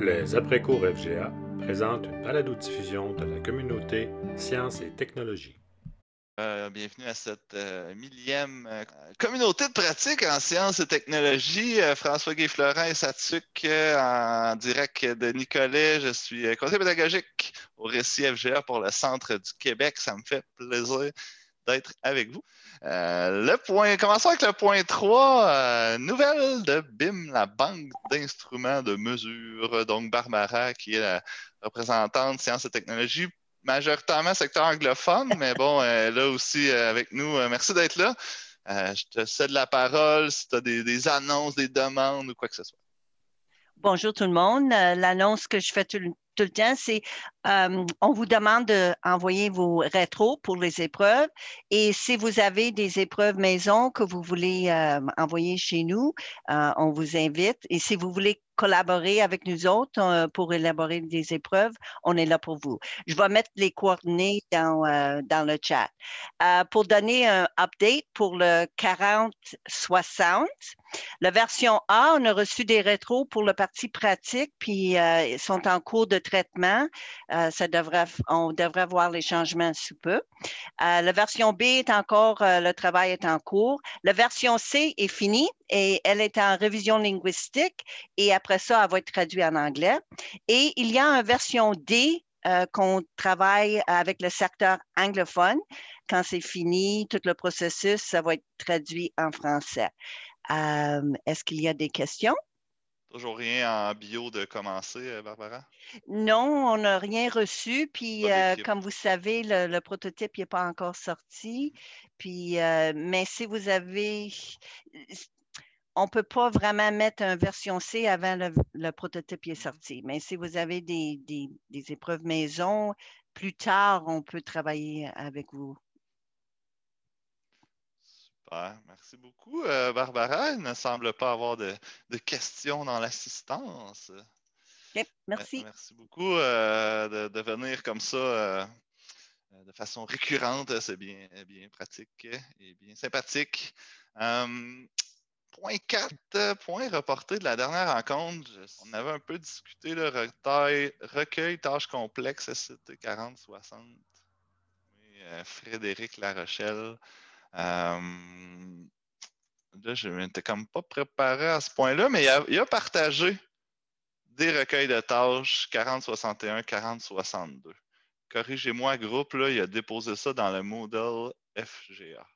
Les après-cours FGA présentent une balado-diffusion de la communauté Sciences et Technologies. Euh, bienvenue à cette euh, millième euh, communauté de pratique en sciences et technologies. François Guy Florent et Satuc en direct de Nicolet. Je suis conseiller pédagogique au récit FGA pour le Centre du Québec. Ça me fait plaisir d'être avec vous. le point, commençons avec le point 3. nouvelle de BIM, la banque d'instruments de mesure. Donc, Barbara, qui est la représentante sciences et technologies majoritairement secteur anglophone, mais bon, euh, là aussi euh, avec nous. Euh, merci d'être là. je te cède la parole si tu as des, annonces, des demandes ou quoi que ce soit. Bonjour tout le monde. L'annonce que je fais tout, le temps, c'est on vous demande d'envoyer vos rétros pour les épreuves. Et si vous avez des épreuves maison que vous voulez envoyer chez nous, on vous invite. Et si vous voulez collaborer avec nous autres euh, pour élaborer des épreuves, on est là pour vous. Je vais mettre les coordonnées dans, euh, dans le chat. Euh, pour donner un update pour le 40-60, la version A, on a reçu des rétros pour le parti pratique, puis ils sont en cours de traitement. ça devrait, on devrait voir les changements sous peu. la version B est encore, le travail est en cours. La version C est finie et elle est en révision linguistique et après ça, elle va être traduite en anglais. Et il y a une version D euh, qu'on travaille avec le secteur anglophone. Quand c'est fini, tout le processus, ça va être traduit en français. Euh, est-ce qu'il y a des questions? Toujours rien en bio de commencer, euh, Barbara? Non, on n'a rien reçu. Puis, comme vous savez, le, prototype n'est pas encore sorti. Puis, mais si vous avez, on ne peut pas vraiment mettre une version C avant le, prototype est sorti. Mais si vous avez des, épreuves maison, plus tard, on peut travailler avec vous. Super. Merci beaucoup, euh, Barbara. Il ne semble pas avoir de, questions dans l'assistance. merci. Merci beaucoup euh, de, venir comme ça euh, de façon récurrente. C'est bien, bien pratique et bien sympathique. Point 4, euh, point reporté de la dernière rencontre. On avait un peu discuté le recueil, tâches complexes SCT 40-60. Euh, Frédéric Larochelle. Euh, là, je n'étais comme pas préparé à ce point-là, mais il a, partagé des recueils de tâches 40-61, 40-62. Corrigez-moi, groupe, il a déposé ça dans le Moodle FGA.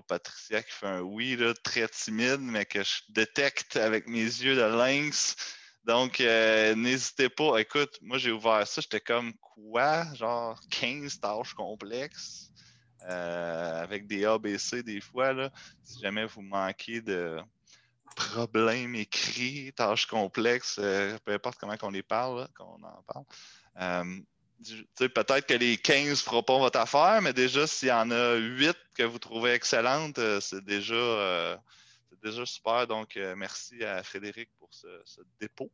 Patricia qui fait un oui très timide, mais que je détecte avec mes yeux de lynx. Donc, euh, n'hésitez pas. Écoute, moi, j'ai ouvert ça, j'étais comme quoi? Genre 15 tâches complexes euh, avec des ABC des fois. Là. Si jamais vous manquez de problèmes écrits, tâches complexes, euh, peu importe comment on les parle, qu'on en parle peut-être que les 15 ne feront pas votre affaire, mais déjà, s'il y en a 8 que vous trouvez excellentes, euh, c'est déjà, euh, déjà super. Donc, euh, merci à Frédéric pour ce, dépôt.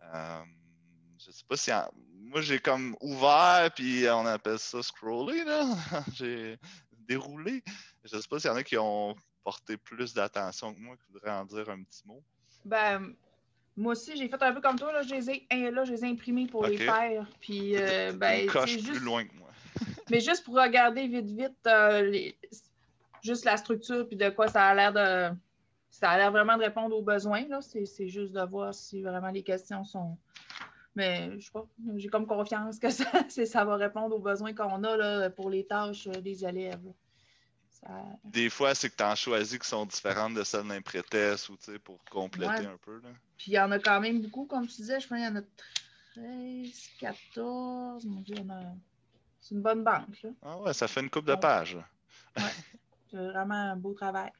je ne sais pas si. Moi, j'ai comme ouvert, puis on appelle ça scroller, j'ai déroulé. Je ne sais pas s'il y en a qui ont porté plus d'attention que moi, qui voudraient en dire un petit mot. Ben, moi aussi, j'ai fait un peu comme toi. Là, je les ai, là, je les ai imprimés pour les faire. Puis, euh, ben, juste... plus loin que moi. mais juste pour regarder vite, vite, euh, juste la structure, puis de quoi ça a l'air de. Ça a l'air vraiment de répondre aux besoins. C'est juste de voir si vraiment les questions sont. Mais je sais pas, j'ai comme confiance que ça, ça va répondre aux besoins qu'on a là, pour les tâches des élèves. Des fois, c'est que tu en choisis qui sont différentes de celles d'un pré-test ou pour compléter un peu. Là. Puis il y en a quand même beaucoup, comme tu disais, je pense qu'il y en a 13, 14. Mon Dieu, c'est une bonne banque. Là. Ah ouais, ça fait une coupe de pages. Ouais, c'est vraiment un beau travail.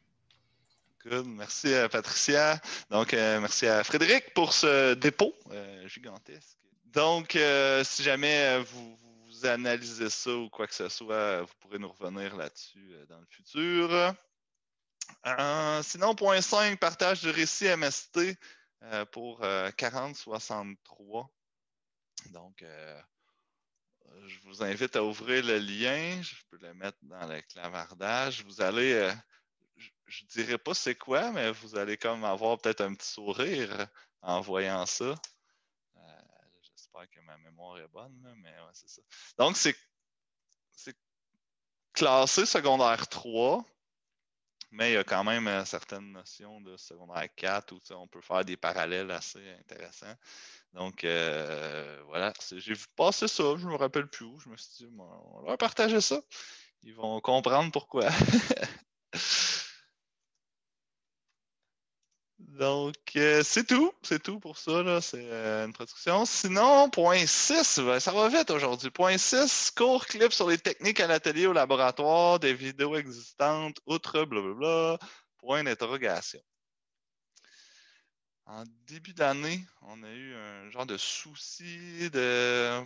Good. Merci à Patricia. Donc, euh, merci à Frédéric pour ce dépôt euh, gigantesque. Donc, euh, si jamais vous analyser ça ou quoi que ce soit, vous pourrez nous revenir là-dessus euh, dans le futur. Euh, sinon, point 5, partage de récit MST euh, pour 4063. Donc, je vous invite à ouvrir le lien. Je peux le mettre dans le clavardage. Vous allez, je ne dirais pas c'est quoi, mais vous allez comme avoir peut-être un petit sourire en voyant ça. Que ma mémoire est bonne, mais c'est ça. Donc, c'est classé secondaire 3, mais il y a quand même euh, certaines notions de secondaire 4 où on peut faire des parallèles assez intéressants. Donc, euh, voilà, j'ai vu passer ça, je ne me rappelle plus où. Je me suis dit, on va partager ça. Ils vont comprendre pourquoi. Donc, euh, c'est tout. C'est tout pour ça. C'est euh, une production. Sinon, point 6, ben, ça va vite aujourd'hui. Point 6, court clip sur les techniques à l'atelier au laboratoire, des vidéos existantes, outre blablabla. Point d'interrogation. En début d'année, on a eu un genre de souci de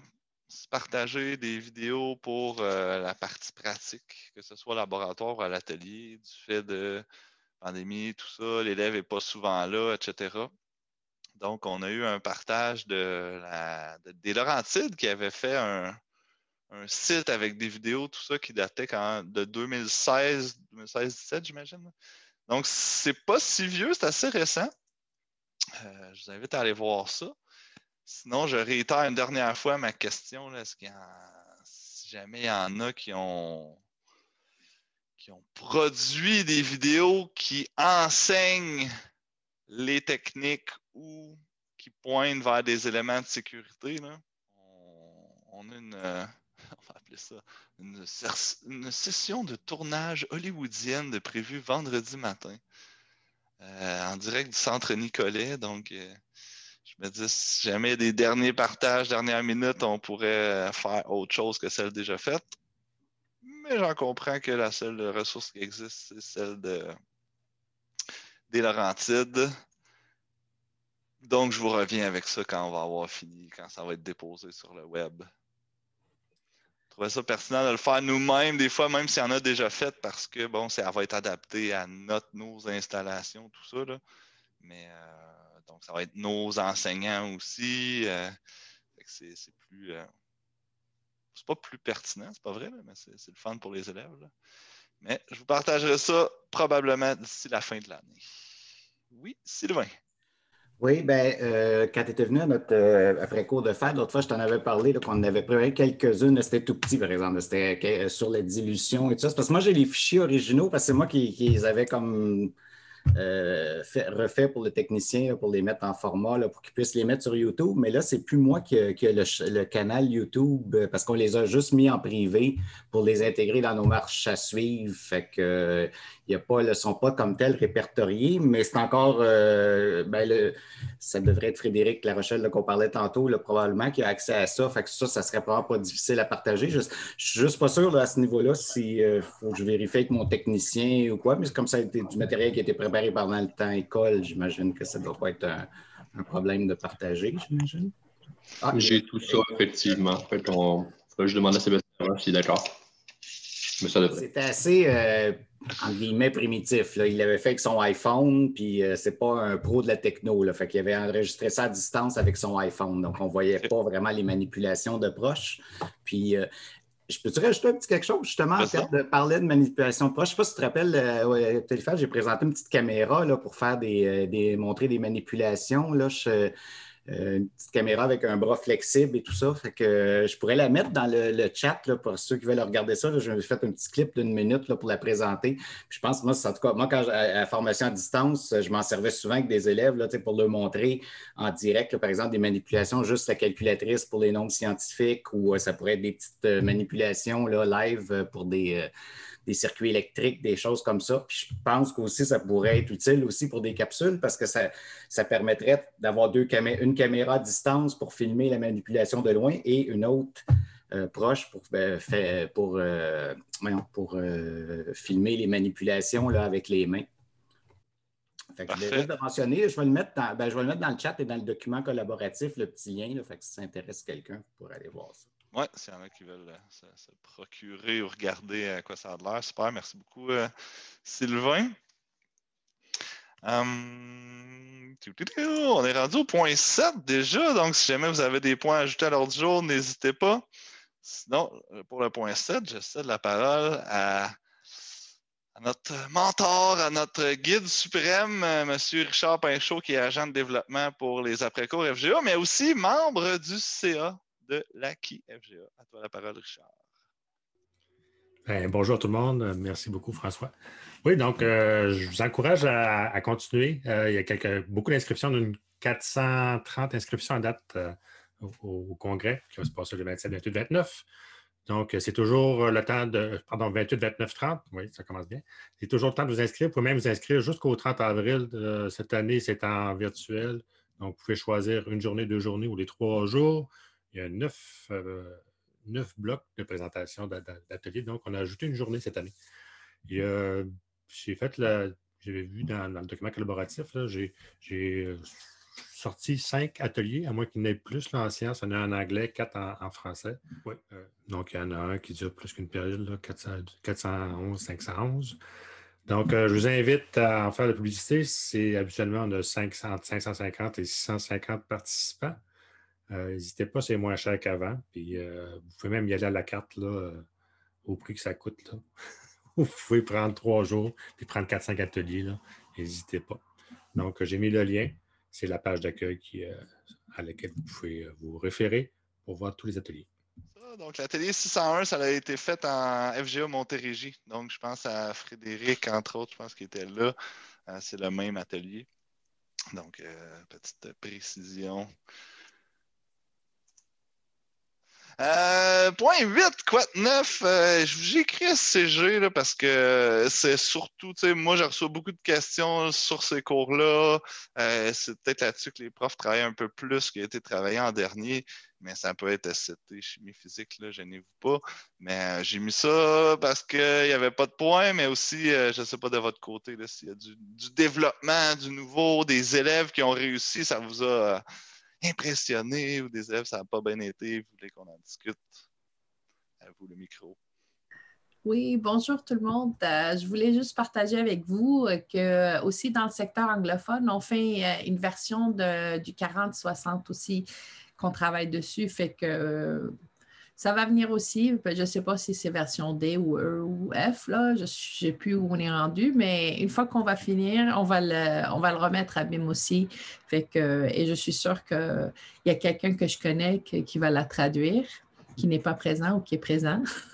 se partager des vidéos pour euh, la partie pratique, que ce soit au laboratoire ou à l'atelier, du fait de pandémie, tout ça, l'élève n'est pas souvent là, etc. Donc, on a eu un partage de, des Laurentides qui avait fait un, site avec des vidéos, tout ça, qui datait quand, de 2016, 2016-17, j'imagine. Donc, c'est pas si vieux, c'est assez récent. Euh, je vous invite à aller voir ça. Sinon, je réitère une dernière fois ma question. Est-ce qu'il y si jamais il y en a qui ont qui ont produit des vidéos qui enseignent les techniques ou qui pointent vers des éléments de sécurité. On, a une, euh, on va appeler ça une, session de tournage hollywoodienne de prévu vendredi matin euh, en direct du centre Nicolet. Donc, euh, je me dis, si jamais des derniers partages, dernière minute, on pourrait faire autre chose que celle déjà faite j'en comprends que la seule ressource qui existe, c'est celle de, des Laurentides. Donc, je vous reviens avec ça quand on va avoir fini, quand ça va être déposé sur le web. Je trouvais ça pertinent de le faire nous-mêmes, des fois, même s'il y en a déjà fait, parce que, bon, ça va être adapté à notre, nos installations, tout ça. Là. Mais, euh, donc, ça va être nos enseignants aussi. Euh, c'est plus. Euh, c'est pas plus pertinent, c'est pas vrai, mais c'est le fun pour les élèves. Mais je vous partagerai ça probablement d'ici la fin de l'année. Oui, Sylvain. Oui, bien, euh, quand tu étais venu à notre euh, après-cours de fête, l'autre fois, je t'en avais parlé qu'on avait préparé quelques-unes. C'était tout petit, par exemple. C'était euh, sur la dilution et tout ça. parce que moi, j'ai les fichiers originaux parce que c'est moi qui, qui, les avais comme euh, fait, refait pour le technicien pour les mettre en format, pour qu'ils puissent les mettre sur YouTube. Mais là, c'est plus moi qui, ai le, canal YouTube euh, parce qu'on les a juste mis en privé pour les intégrer dans nos marches à suivre. Fait que il pas, ne sont pas comme tels répertoriés, mais c'est encore, euh, ben, ça devrait être Frédéric Larochelle qu'on parlait tantôt, probablement, qui a accès à ça. Que ça, ça serait probablement pas difficile à partager. Je ne suis juste pas sûr à ce niveau-là si euh, faut que je vérifie avec mon technicien ou quoi, mais comme ça a été du matériel qui a été préparé pendant le temps école, j'imagine que ça ne doit pas être un, problème de partager, j'imagine. Ah, J'ai tout ça, effectivement. En fait, on... je demande à Sébastien s'il est d'accord. C'était assez, euh, entre guillemets, primitif. Il l'avait fait avec son iPhone, puis euh, c'est pas un pro de la techno. Là, fait qu'il avait enregistré ça à distance avec son iPhone. Donc, on voyait pas vraiment les manipulations de proches. Puis, euh, je peux-tu rajouter un petit quelque chose, justement, en termes de parler de manipulation de proches? Je ne sais pas si tu te rappelles, euh, au téléphone, j'ai présenté une petite caméra là, pour faire des, des montrer des manipulations. Là. Je, euh, une petite caméra avec un bras flexible et tout ça. Fait que euh, je pourrais la mettre dans le, chat pour ceux qui veulent regarder ça. Je vais faire un petit clip d'une minute là, pour la présenter. je pense, moi, en tout cas, moi, quand à la formation à distance, je m'en servais souvent avec des élèves là, pour leur montrer en direct, par exemple, des manipulations juste la calculatrice pour les nombres scientifiques ou euh, ça pourrait être des petites manipulations live pour des des circuits électriques, des choses comme ça. Puis je pense qu'aussi, ça pourrait être utile aussi pour des capsules parce que ça, ça permettrait d'avoir deux une caméra à distance pour filmer la manipulation de loin et une autre euh, proche pour, euh, pour, euh, pour filmer les manipulations là, avec les mains. Fait que je vais juste mentionner, je vais, le mettre dans, ben, je vais le mettre dans le chat et dans le document collaboratif, le petit lien. Là, fait que si ça intéresse quelqu'un, pour aller voir ça. Oui, s'il y en a qui veulent euh, se, procurer ou regarder à quoi ça a l'air, super. Merci beaucoup, euh, Sylvain. Hum, on est rendu au point 7 déjà, donc si jamais vous avez des points à ajouter à l'ordre du jour, n'hésitez pas. Sinon, euh, pour le point 7, je cède la parole à, à notre mentor, à notre guide suprême, euh, M. Richard Pinchot, qui est agent de développement pour les après-cours FGA, mais aussi membre du CA de l'ACI FGA. À toi la parole, Richard. Ben, bonjour tout le monde. Merci beaucoup, François. Oui, donc, euh, je vous encourage à, continuer. Euh, il y a quelques, beaucoup d'inscriptions, d'une 430 inscriptions à date au, congrès qui va se passer le 27, 28, 29. Donc, c'est toujours le temps de, pardon, 28, 29, 30. Oui, ça commence bien. C'est toujours le temps de vous inscrire. Vous pouvez même vous inscrire jusqu'au 30 avril. De, cette année, c'est en virtuel. Donc, vous pouvez choisir une journée, deux journées ou les trois jours. Il y a neuf, euh, blocs de présentation d'ateliers. Donc, on a ajouté une journée cette année. j'ai fait, j'avais vu dans, le document collaboratif, j'ai euh, sorti cinq ateliers, à moins qu'il n'y ait plus là, en sciences. Il y en a en anglais, quatre en, français. Oui. Euh, donc, il y en a un qui dure plus qu'une période, là, 411, 511. Donc, euh, je vous invite à en faire la publicité. C'est habituellement, on a 550 et 650 participants. Euh, n'hésitez pas, c'est moins cher qu'avant. Puis, vous pouvez même y aller à la carte là, au prix que ça coûte. Vous pouvez prendre trois jours puis prendre 4-5 ateliers. N'hésitez pas. Donc, j'ai mis le lien c'est la page d'accueil euh, à laquelle vous pouvez euh, vous référer pour voir tous les ateliers. donc, l'atelier 601, ça a été fait en FGA Montérégie. Donc, je pense à Frédéric, entre autres, je pense qu'il était là. Euh, c'est le même atelier. Donc, petite précision. Euh, point 8, quoi de neuf? Euh, j'ai écrit CG là, parce que c'est surtout, tu sais, moi, j'ai reçu beaucoup de questions sur ces cours-là. Euh, c'est peut-être là-dessus que les profs travaillent un peu plus qui a été travaillé en dernier, mais ça peut être SCT, chimie physique, là, gênez-vous pas. Mais j'ai mis ça parce qu'il n'y avait pas de points, mais aussi, je ne sais pas de votre côté, s'il y a du, développement, du nouveau, des élèves qui ont réussi, ça vous a impressionné ou des élèves, ça n'a pas bien été, vous voulez qu'on en discute? À vous le micro. Oui, bonjour tout le monde. Euh, je voulais juste partager avec vous euh, que aussi dans le secteur anglophone, on fait euh, une version du 40-60 aussi qu'on travaille dessus. Fait que ça va venir aussi. Je ne sais pas si c'est version D ou E ou F. Là. Je ne sais plus où on est rendu, mais une fois qu'on va finir, on va le, on va le remettre à BIM aussi. Fait que, et je suis sûre qu'il y a quelqu'un que je connais qui va la traduire, qui n'est pas présent ou qui est présent.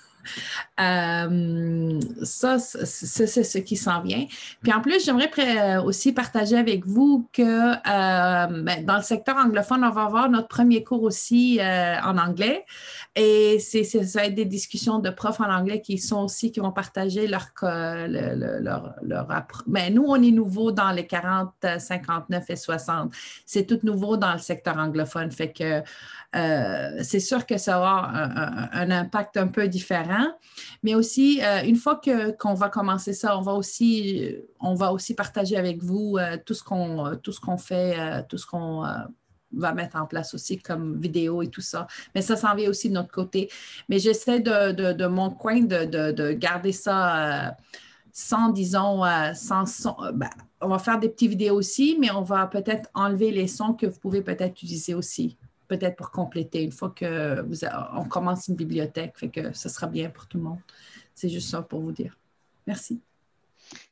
Euh, ça, c'est ce qui s'en vient. Puis en plus, j'aimerais euh, aussi partager avec vous que euh, ben, dans le secteur anglophone, on va avoir notre premier cours aussi en anglais. Et ça va être des discussions de profs en anglais qui sont aussi, qui vont partager leur, leur, leur, ben, nous, on est nouveau dans les 40, 59 et 60. C'est tout nouveau dans le secteur anglophone. Fait que euh, c'est sûr que ça va avoir un, impact un peu différent. Mais aussi, euh, une fois qu'on va commencer ça, on va aussi, partager avec vous euh, tout ce qu'on, fait, tout ce qu'on va mettre en place aussi comme vidéo et tout ça. Mais ça s'en vient aussi de notre côté. Mais j'essaie de, mon coin de, garder ça sans, disons, sans son. Ben, on va faire des petites vidéos aussi, mais on va peut-être enlever les sons que vous pouvez peut-être utiliser aussi peut-être pour compléter une fois que vous on commence une bibliothèque, fait que ce sera bien pour tout le monde. C'est juste ça pour vous dire. Merci.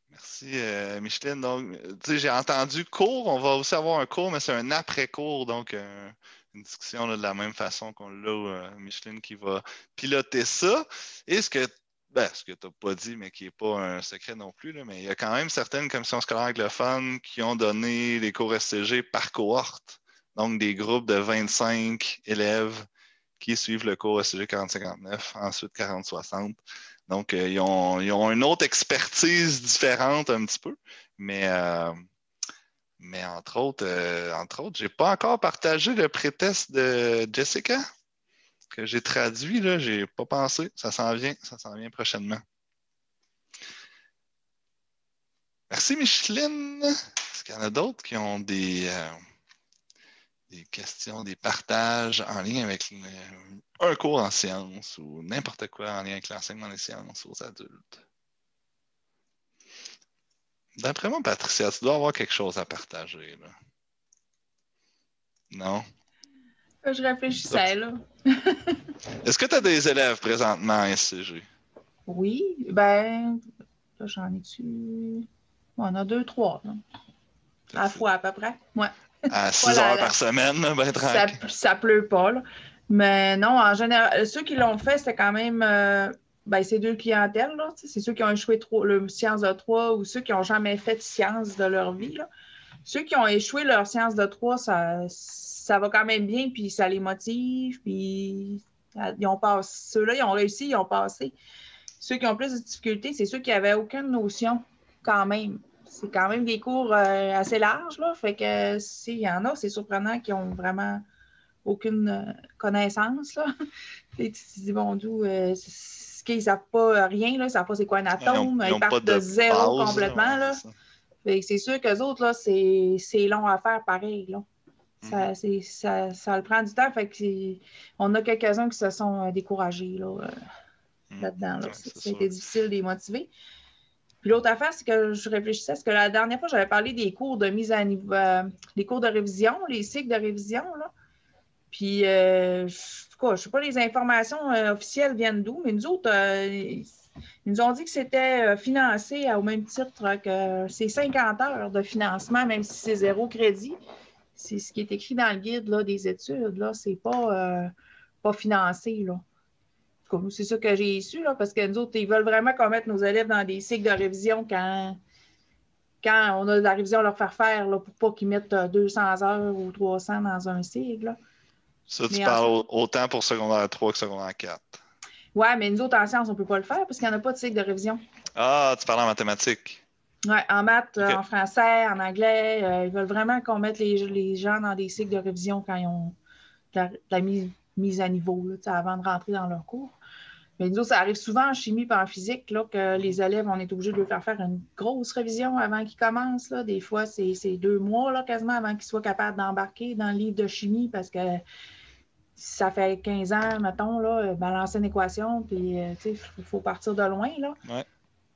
Merci, euh, Micheline. Donc, j'ai entendu cours. On va aussi avoir un cours, mais c'est un après-cours, donc euh, une discussion de la même façon qu'on l'a, euh, Micheline qui va piloter ça. Et ce que ben, ce que tu n'as pas dit, mais qui n'est pas un secret non plus, là, mais il y a quand même certaines commissions scolaires anglophones qui ont donné les cours SCG par cohorte. Donc, des groupes de 25 élèves qui suivent le cours SCG 4059, ensuite 4060. Donc, euh, ils, ont, une autre expertise différente un petit peu, mais, euh, mais entre autres, euh, entre autres, je n'ai pas encore partagé le pré-test de Jessica que j'ai traduit, là, j'ai pas pensé. Ça s'en vient, ça s'en vient prochainement. Merci Micheline. Est-ce qu'il y en a d'autres qui ont des, des questions, des partages en lien avec un cours en sciences ou n'importe quoi en lien avec l'enseignement des sciences aux adultes. D'après moi, Patricia, tu dois avoir quelque chose à partager. Là. Non? Je réfléchissais, là. Est-ce que tu as des élèves présentement à SCG? Oui, ben, Là, j'en ai dessus. on en a deux, trois. À la fois, à peu près. Ouais. À 6 heures par semaine, ben, ça, ça pleut pas. Là. Mais non, en général, ceux qui l'ont fait, c'était quand même. Euh, ben, c'est deux clientèles. C'est ceux qui ont échoué trop, le science de 3 ou ceux qui n'ont jamais fait de science de leur vie. Là. Ceux qui ont échoué leur science de 3, ça, ça va quand même bien, puis ça les motive, puis ils ont passé. Ceux-là, ils ont réussi, ils ont passé. Ceux qui ont plus de difficultés, c'est ceux qui n'avaient aucune notion quand même. C'est quand même des cours euh, assez larges, là. Fait que s'il y en a, c'est surprenant qu'ils ont vraiment aucune euh, connaissance. Là. Et tu te dis, bon, d'où euh, qu'ils ne savent pas rien, là, ils ne savent pas c'est quoi un atome, ils, partent de, zéro complètement. Là. c'est sûr qu'eux autres, là, c'est long à faire pareil. Là. Ça, mhm. ça, ça, le prend du temps. Fait que on a quelques-uns qui se sont euh, découragés là, mhm. là-dedans. Là. ça a été difficile de les motiver. L'autre affaire, c'est que je réfléchissais, c'est que la dernière fois, j'avais parlé des cours de mise à niveau, les cours de révision, les cycles de révision. Là. Puis, euh, je ne sais pas, les informations euh, officielles viennent d'où, mais nous autres, euh, ils nous ont dit que c'était financé au même titre que c'est 50 heures de financement, même si c'est zéro crédit. C'est ce qui est écrit dans le guide là, des études. Là, c'est pas, pas financé. Là. C'est ça que j'ai su, là, parce que nous autres, ils veulent vraiment qu'on mette nos élèves dans des cycles de révision quand, quand on a de la révision à leur faire faire là, pour pas qu'ils mettent 200 heures ou 300 dans un cycle. Ça, tu parles autant pour secondaire 3 que secondaire 4. Oui, mais nous autres, en sciences, on ne peut pas le faire parce qu'il n'y en a pas de cycle de révision. Ah, tu parles en mathématiques. Oui, en maths, en français, en anglais. Euh, ils veulent vraiment qu'on mette les, gens dans des cycles de révision quand ils ont la, la mise, à niveau là, avant de rentrer dans leur cours. Mais nous ça arrive souvent en chimie et en physique là, que les élèves, on est obligé de leur faire faire une grosse révision avant qu'ils commencent. Là. Des fois, c'est deux mois là, quasiment avant qu'ils soient capables d'embarquer dans le livre de chimie parce que ça fait 15 ans, mettons, là, euh, balancer une équation, puis euh, il faut partir de loin. Là. Ouais.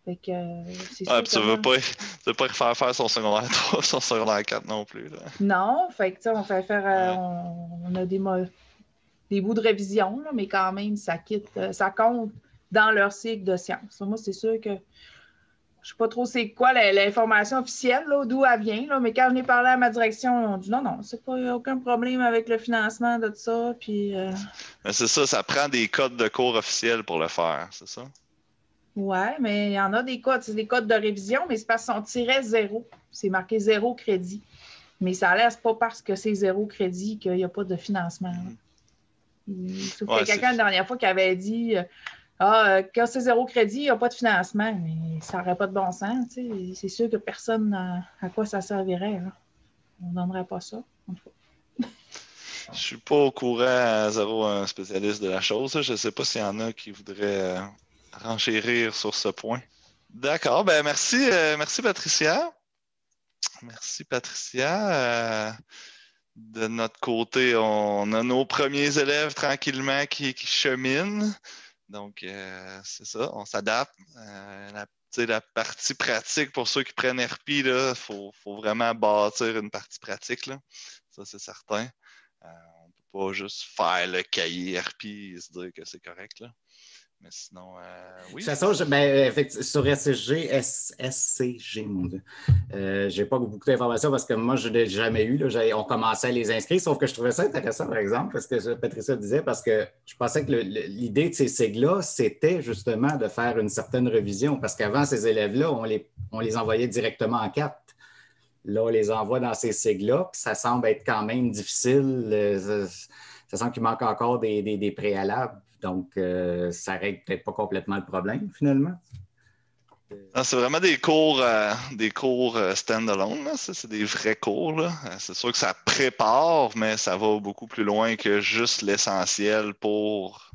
Fait que, euh, ouais, tu ne veux pas, faire faire son secondaire 3, son secondaire 4 non plus. Là. Non, fait que, on fait faire. on, a des, des bouts de révision, là, mais quand même, ça quitte, ça compte dans leur cycle de sciences. Moi, c'est sûr que je ne sais pas trop c'est quoi l'information officielle, d'où elle vient, là, mais quand je n'ai parlé à ma direction, on dit non, non, c'est pas aucun problème avec le financement de tout ça. Puis, euh, C'est ça, ça prend des codes de cours officiels pour le faire, c'est ça? Oui, mais il y en a des codes, c'est des codes de révision, mais c'est parce qu'on tirait zéro. C'est marqué zéro crédit. Mais ça laisse pas parce que c'est zéro crédit qu'il n'y a pas de financement. Il y a quelqu'un la dernière fois qui avait dit euh, ah, euh, quand c'est zéro crédit, il n'y a pas de financement, mais ça n'aurait pas de bon sens. C'est sûr que personne à quoi ça servirait. On ne donnerait pas ça. Je ne suis pas au courant à zéro un spécialiste de la chose. Je ne sais pas s'il y en a qui voudraient euh, renchérir sur ce point. D'accord, ben merci, euh, merci Patricia. Merci Patricia. De notre côté, on a nos premiers élèves tranquillement qui cheminent. Donc, euh, c'est ça, on s'adapte. Euh, la, la, partie pratique, pour ceux qui prennent RP, il faut, vraiment bâtir une partie pratique. Là. Ça, c'est certain. Euh, on ne peut pas juste faire le cahier RP et se dire que c'est correct. Mais sinon, euh, oui. De toute façon, ben, sur SCG, SCG, mon Dieu, euh, j'ai pas beaucoup d'informations parce que moi, je n'ai jamais eu. Là, on commençait à les inscrire, sauf que je trouvais ça intéressant, par exemple, parce que Patricia disait, parce que je pensais que l'idée de ces sigles-là, c'était justement de faire une certaine révision, parce qu'avant, ces élèves-là, on les, on les envoyait directement en quatre. Là, on les envoie dans ces sigles-là, puis ça semble être quand même difficile. Euh, ça, semble qu'il manque encore des, des préalables. Donc, euh, ça règle peut-être pas complètement le problème, finalement. Ah, c'est vraiment des cours, euh, des cours euh, stand-alone. C'est des vrais cours. C'est sûr que ça prépare, mais ça va beaucoup plus loin que juste l'essentiel pour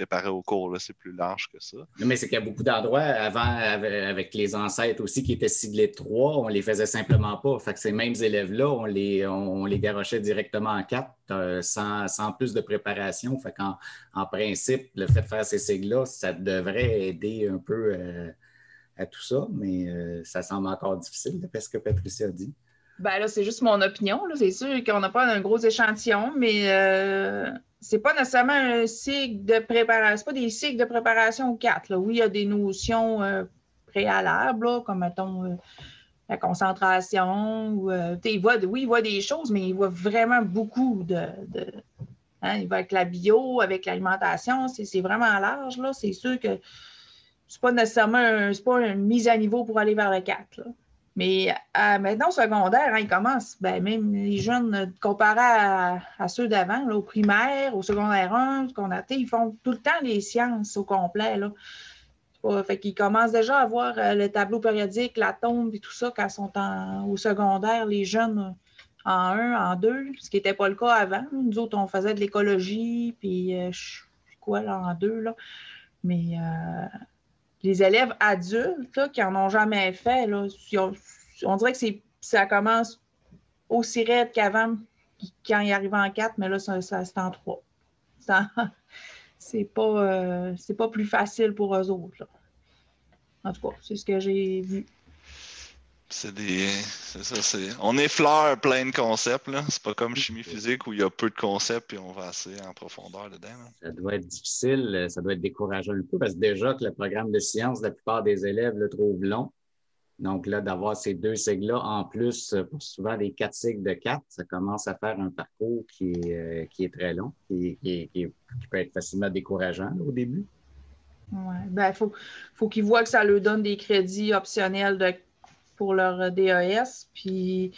préparer au cours. C'est plus large que ça. Mais c'est qu'il y a beaucoup d'endroits avant, avec les ancêtres aussi qui étaient ciblés 3, on les faisait simplement pas. Fait que ces mêmes élèves-là, on les, on, les garochait directement en 4 euh, sans, plus de préparation. Fait en principe, le fait de faire ces sigles-là, ça devrait aider un peu euh, à tout ça, mais euh, ça semble encore difficile, d'après ce que Patricia dit. Ben là, c'est juste mon opinion. C'est sûr qu'on n'a pas un gros échantillon, mais c'est pas nécessairement un cycle de préparation, c'est pas des cycles de préparation quatre. Là. Oui, il y a des notions euh, préalables, comme mettons la concentration. Ou, voit, oui, il voit des choses, mais il voit vraiment beaucoup de. Hein, il va avec la bio, avec l'alimentation, c'est vraiment large. C'est sûr que c'est pas nécessairement pas une mise à niveau pour aller vers le 4. Mais maintenant, au secondaire, hein, ils commencent, ben, même les jeunes, comparés à, ceux d'avant, au primaire, au secondaire 1, qu'on a, ils font tout le temps les sciences au complet. Là. fait qu'ils commencent déjà à voir euh, le tableau périodique, la tombe et tout ça quand ils sont au secondaire, les jeunes en 1, en 2, ce qui n'était pas le cas avant. Nous autres, on faisait de l'écologie, puis euh, quoi, là, en 2, là. Mais euh, les élèves adultes qui n'en ont jamais fait, là, on dirait que ça commence aussi raide qu'avant quand ils arrivent en 4, mais là, ça, c'est en 3. C'est pas, euh, pas plus facile pour eux autres. En tout cas, c'est ce que j'ai vu. C'est des. C'est ça, c'est. On effleure plein de concepts, là. C'est pas comme chimie physique où il y a peu de concepts et on va assez en profondeur dedans. Ça doit être difficile, ça doit être décourageant un peu parce que déjà que le programme de sciences, la plupart des élèves le trouvent long. Donc là, d'avoir ces deux sigles-là en plus, euh, pour souvent les quatre sigles de quatre, ça commence à faire un parcours qui est, euh, qui est très long, qui, qui, peut être facilement décourageant au début. Oui, ben, il faut, faut qu'ils voient que ça leur donne des crédits optionnels de pour leur euh, DES. Puis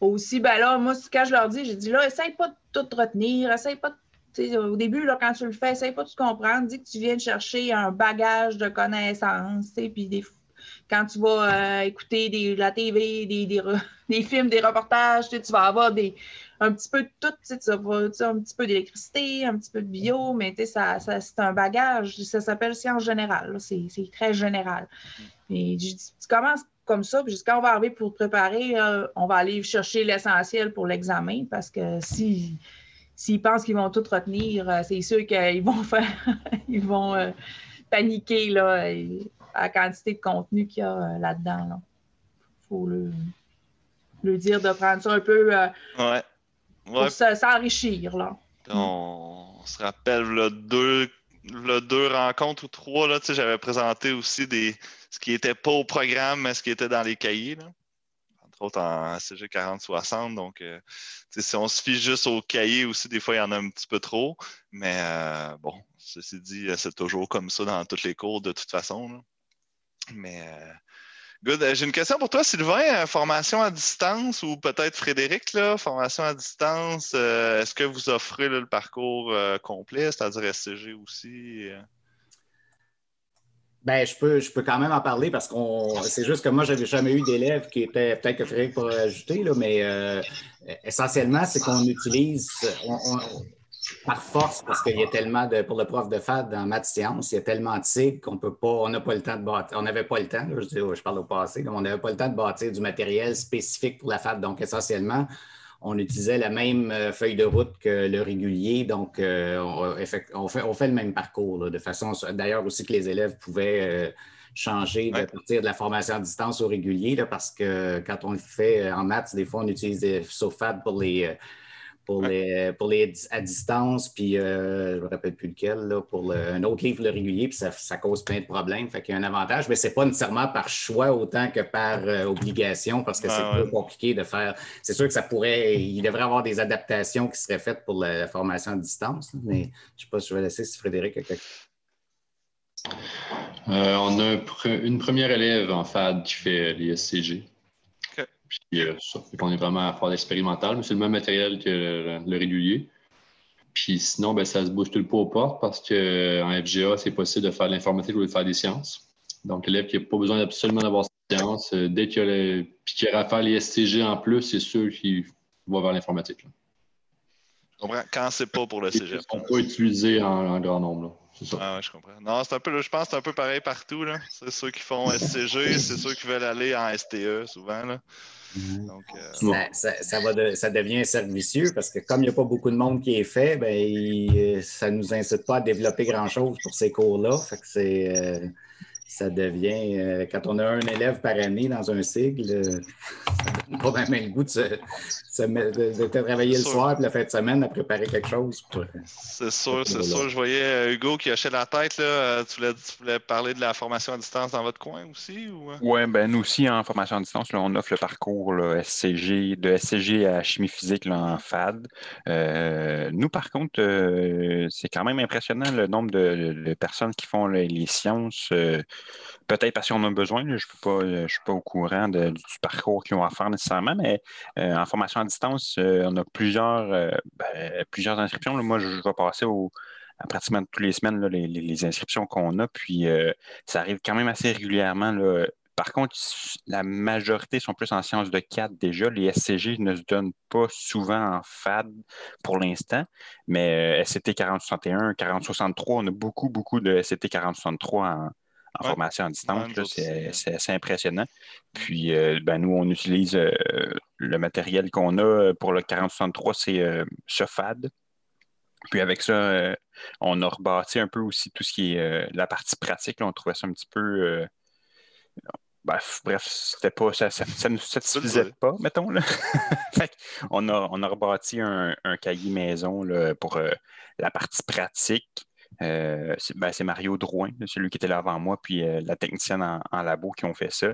aussi, ben là, moi, quand je leur dis, j'ai dit là, essaye pas de tout retenir, essaye pas de au début, là, quand tu le fais, essaye pas de tout comprendre. Dis que tu viens de chercher un bagage de connaissances. Puis des, quand tu vas euh, écouter des, la TV, des, des, films, des reportages, tu vas avoir des, un petit peu de tout. Tu vas, un petit peu d'électricité, un petit peu de bio, mais ça, ça c'est un bagage. Ça s'appelle science générale. C'est très général. Et tu commences comme ça. Puis quand on va arriver pour préparer, euh, on va aller chercher l'essentiel pour l'examen parce que si s'ils pensent qu'ils vont tout retenir, euh, c'est sûr qu'ils vont faire ils vont euh, paniquer là, à la quantité de contenu qu'il y a là-dedans. Il faut le, dire de prendre ça un peu ouais. pour s'enrichir. Là. On, se rappelle le deux, le deux rencontres ou trois, là, j'avais présenté aussi des, ce qui n'était pas au programme, mais ce qui était dans les cahiers. Entre autres en CG 40-60. Donc, euh, si on se fie juste au cahier aussi, des fois, il y en a un petit peu trop. Mais euh, bon, ceci dit, c'est toujours comme ça dans tous les cours de toute façon. Mais euh, Good. J'ai une question pour toi, Sylvain. Formation à distance ou peut-être Frédéric, là, formation à distance. Est-ce que vous offrez le parcours complet, c'est-à-dire SCG aussi? Ben, je peux, je peux quand même en parler parce que c'est juste que moi, je n'avais jamais eu d'élèves qui étaient, peut-être que Frédéric pourrait ajouter, là, mais euh, essentiellement, c'est qu'on utilise par force parce qu'il y a tellement de, pour le prof de FAD en maths sciences, il y a tellement de cycles qu'on peut pas, on n'a pas le temps de bâtir, on n'avait pas le temps, je, je parle au passé, on n'avait pas le temps de bâtir du matériel spécifique pour la FAD. Donc, essentiellement, on utilisait la même euh, feuille de route que le régulier. Donc, euh, on, fait, le même parcours, de façon, d'ailleurs aussi que les élèves pouvaient euh, changer de partir de la formation à distance au régulier, parce que quand on le fait en maths, des fois, on utilise des SOFAD pour les pour, les, pour les à distance, puis euh, je ne me rappelle plus lequel, pour un autre livre le régulier, puis ça, cause plein de problèmes. Fait qu'il y a un avantage, mais ce n'est pas nécessairement par choix autant que par euh, obligation, parce que c'est plus compliqué de faire. C'est sûr que ça pourrait, il devrait y avoir des adaptations qui seraient faites pour la, formation à distance, mais je ne sais pas si je vais laisser si Frédéric a quelque euh, on a une première élève en FAD qui fait l'ISCG. Puis euh, ça fait qu'on est vraiment à faire l'expérimental, mais c'est le même matériel que le, régulier. Puis sinon, ben, ça se boostule pas aux portes parce qu'en euh, FGA, c'est possible de faire de l'informatique ou de faire des sciences. Donc, l'élève qui n'a pas besoin absolument d'avoir des sciences, euh, dès qu'il a, à faire les STG en plus, c'est sûr qu'il va vers l'informatique. Je comprends. Quand c'est pas pour le cégep. On peut utiliser en, grand nombre. C'est ça. Ah ouais, je comprends. Non, c'est un peu, je pense que c'est un peu pareil partout. C'est ceux qui font SCG, c'est ceux qui veulent aller en STE souvent. Là. Mhm. Euh, ça, va ça, devient servicieux parce que comme il n'y a pas beaucoup de monde qui est fait, ben, ça ne nous incite pas à développer grand-chose pour ces cours-là. Euh, ça devient, euh, quand on a un élève par année dans un cycle, pas même le goût de, se, travailler le soir et la fin de semaine à préparer quelque chose. C'est sûr, c'est sûr. Je voyais euh, Hugo qui hochait la tête. Là. Euh, tu, voulais, parler de la formation à distance dans votre coin aussi? Oui, ben nous aussi, en formation à distance, on offre le parcours SCG, de SCG à chimie physique en FAD. nous, par contre, c'est quand même impressionnant le nombre de, personnes qui font les sciences peut-être parce qu'on a besoin. je ne suis pas au courant du parcours qu'ils ont à faire nécessairement, mais euh, en formation à distance, euh, on a plusieurs, euh, ben, plusieurs inscriptions. Moi, je, vais passer au, à pratiquement toutes les semaines les, inscriptions qu'on a, puis ça arrive quand même assez régulièrement. Par contre, la majorité sont plus en sciences de 4 déjà. Les SCG ne se donnent pas souvent en FAD pour l'instant, mais SCT 4061, 4063, on a beaucoup, beaucoup de SCT 4063 en, en formation à distance. c'est assez impressionnant. Puis, euh, ben, nous, on utilise euh, le matériel qu'on a pour le 4063, c'est euh, FAD. Puis avec ça, on a rebâti un peu aussi tout ce qui est la partie pratique. on trouvait ça un petit peu. Bref, bref, c'était pas, ça, ne nous satisfaisait pas, mettons. on, a, on a rebâti un, cahier maison là, pour la partie pratique. Euh, ben, c'est Mario Drouin, celui qui était là avant moi, puis euh, la technicienne en, labo qui ont fait ça.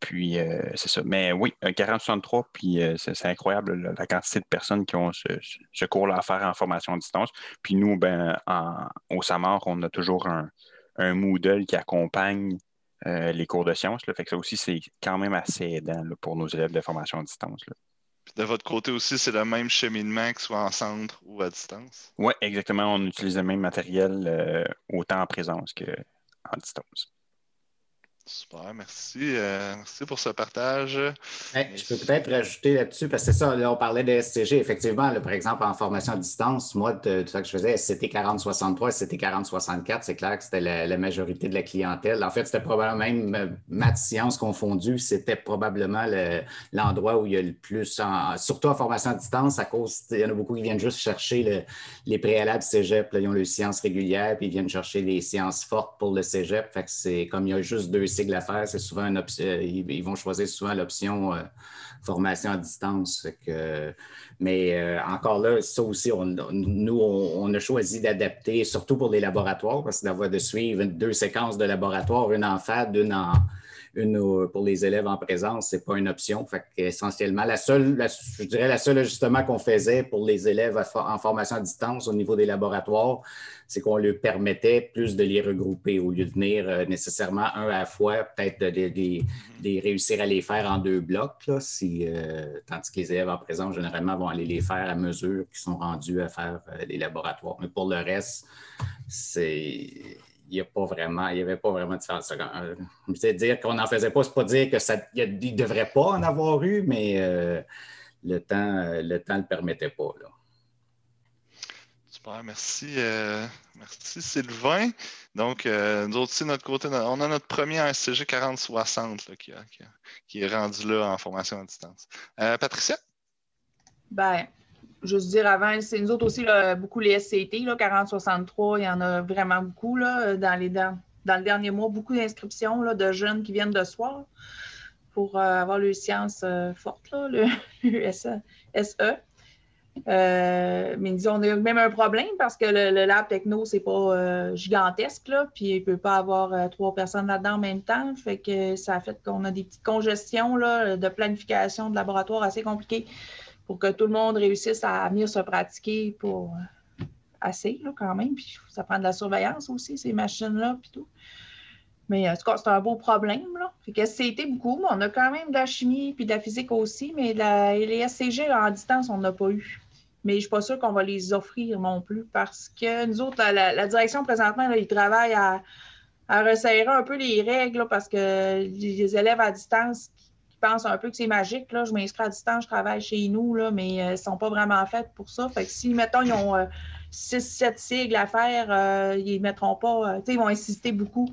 Puis euh, c'est ça. Mais oui, 40-63, puis c'est incroyable la, quantité de personnes qui ont ce, cours-là à faire en formation à distance. Puis nous, ben, au SAMAR, on a toujours un, Moodle qui accompagne les cours de sciences. Fait que ça aussi, c'est quand même assez aidant pour nos élèves de formation à distance. Puis de votre côté aussi, c'est le même cheminement que soit en centre ou à distance? Oui, exactement. On utilise le même matériel euh, autant en présence qu'en distance. Super, merci. Euh, merci pour ce partage. je peux peut-être rajouter là-dessus, parce que c'est ça, là, on parlait de SCG. Effectivement, par exemple, en formation à distance, moi, de, ça que je faisais, SCT 4063, SCT 4064, c'est clair que c'était la, majorité de la clientèle. En fait, c'était probablement même euh, maths sciences confondues, c'était probablement l'endroit où il y a le plus, surtout en formation à distance, à cause, il y en a beaucoup qui viennent juste chercher les préalables cégep, là, ils ont les sciences régulières, puis ils viennent chercher les sciences fortes pour le cégep. Fait que c'est comme il y a juste deux c'est souvent une option, euh, ils, vont choisir souvent l'option euh, formation à distance. mais euh, encore là, ça aussi, nous, on, a choisi d'adapter, surtout pour les laboratoires, parce que d'avoir de suivre deux séquences de laboratoire, une en FAD, une en une pour les élèves en présence, ce n'est pas une option. Fait essentiellement, la seule, je dirais la seule ajustement qu'on faisait pour les élèves en formation à distance au niveau des laboratoires, c'est qu'on leur permettait plus de les regrouper au lieu de venir euh, nécessairement un à la fois, peut-être de, réussir à les faire en deux blocs, si, euh, tandis que les élèves en présence, généralement, vont aller les faire à mesure qu'ils sont rendus à faire euh, les laboratoires. Mais pour le reste, c'est n'y a pas vraiment, il y avait pas vraiment de différence. C'est dire qu'on n'en faisait pas, c'est pas dire que ça, il ne devrait pas en avoir eu, mais le temps, le temps ne le permettait pas. Là. Super, merci. Euh, merci Sylvain. Donc, euh, nous autres aussi, de notre côté, on a notre premier SCG 4060 qui, qui, est rendu là en formation à distance. Euh, Patricia? Ben, juste dire avant, c'est nous autres aussi, beaucoup les SCT, 4063, il y en a vraiment beaucoup là, dans, les, dans, le dernier mois, beaucoup d'inscriptions de jeunes qui viennent de soir pour avoir le sciences fortes, le, le SE. Euh, mais disons, on a même un problème parce que le, lab techno, c'est pas euh, gigantesque, puis il ne peut pas avoir euh, trois personnes là-dedans en même temps. Fait que ça a fait qu'on a des petites congestions là, de planification de laboratoire assez compliquées pour que tout le monde réussisse à venir se pratiquer pour assez là, quand même. Puis ça prend de la surveillance aussi, ces machines-là, puis tout. Mais en tout cas, c'est un beau problème. Là. Fait que SCT beaucoup, mais on a quand même de la chimie puis de la physique aussi, mais les SCG en distance, on n'a pas eu mais je ne suis pas sûre qu'on va les offrir non plus parce que nous autres, la, direction présentement, là, ils travaillent à, resserrer un peu les règles parce que les élèves à distance pensent un peu que c'est magique, là, je m'inscris à distance, je travaille chez nous, là, mais euh, ils ne sont pas vraiment faits pour ça. Fait que si, mettons, ils ont 6, euh, 7 sigles à faire, euh, ils ne mettront pas, ils vont insister beaucoup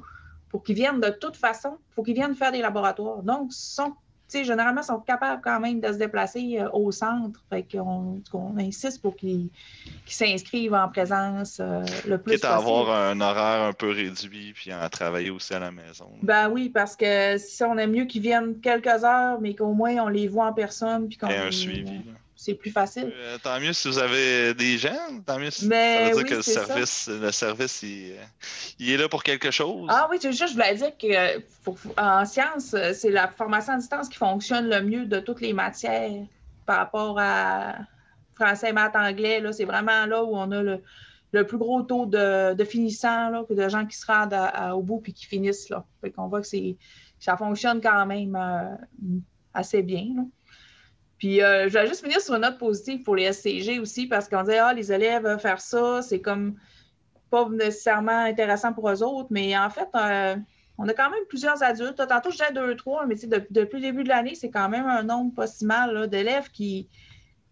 pour qu'ils viennent de toute façon, il faut qu'ils viennent faire des laboratoires. Donc, sont sais, généralement, sont capables quand même de se déplacer euh, au centre. Fait qu'on on insiste pour qu'ils s'inscrivent en présence euh, le plus possible. avoir un horaire un peu réduit puis en travailler aussi à la maison. Ben oui, parce que si on aime mieux qu'ils viennent quelques heures, mais qu'au moins on les voit en personne. Puis qu'on Et un suivi c'est plus facile. Euh, tant mieux si vous avez des gens, tant mieux si Mais ça veut dire que le service, le service il, est là pour quelque chose. Ah oui, juste, je voulais dire que en sciences, c'est la formation à distance qui fonctionne le mieux de toutes les matières par rapport à français, maths, anglais. C'est vraiment là où on a le, plus gros taux de, de finissants, là, de gens qui se rendent au bout et qui finissent. Là. Fait qu'on voit que ça fonctionne quand même euh, assez bien. Là. Puis euh, je vais juste finir sur une note positive pour les SCG aussi, parce qu'on dit ah, les élèves veulent faire ça, c'est comme pas nécessairement intéressant pour eux autres, mais en fait, euh, on a quand même plusieurs adultes. Tantôt, je disais deux, trois, mais depuis le début de l'année, c'est quand même un nombre pas si mal d'élèves qui,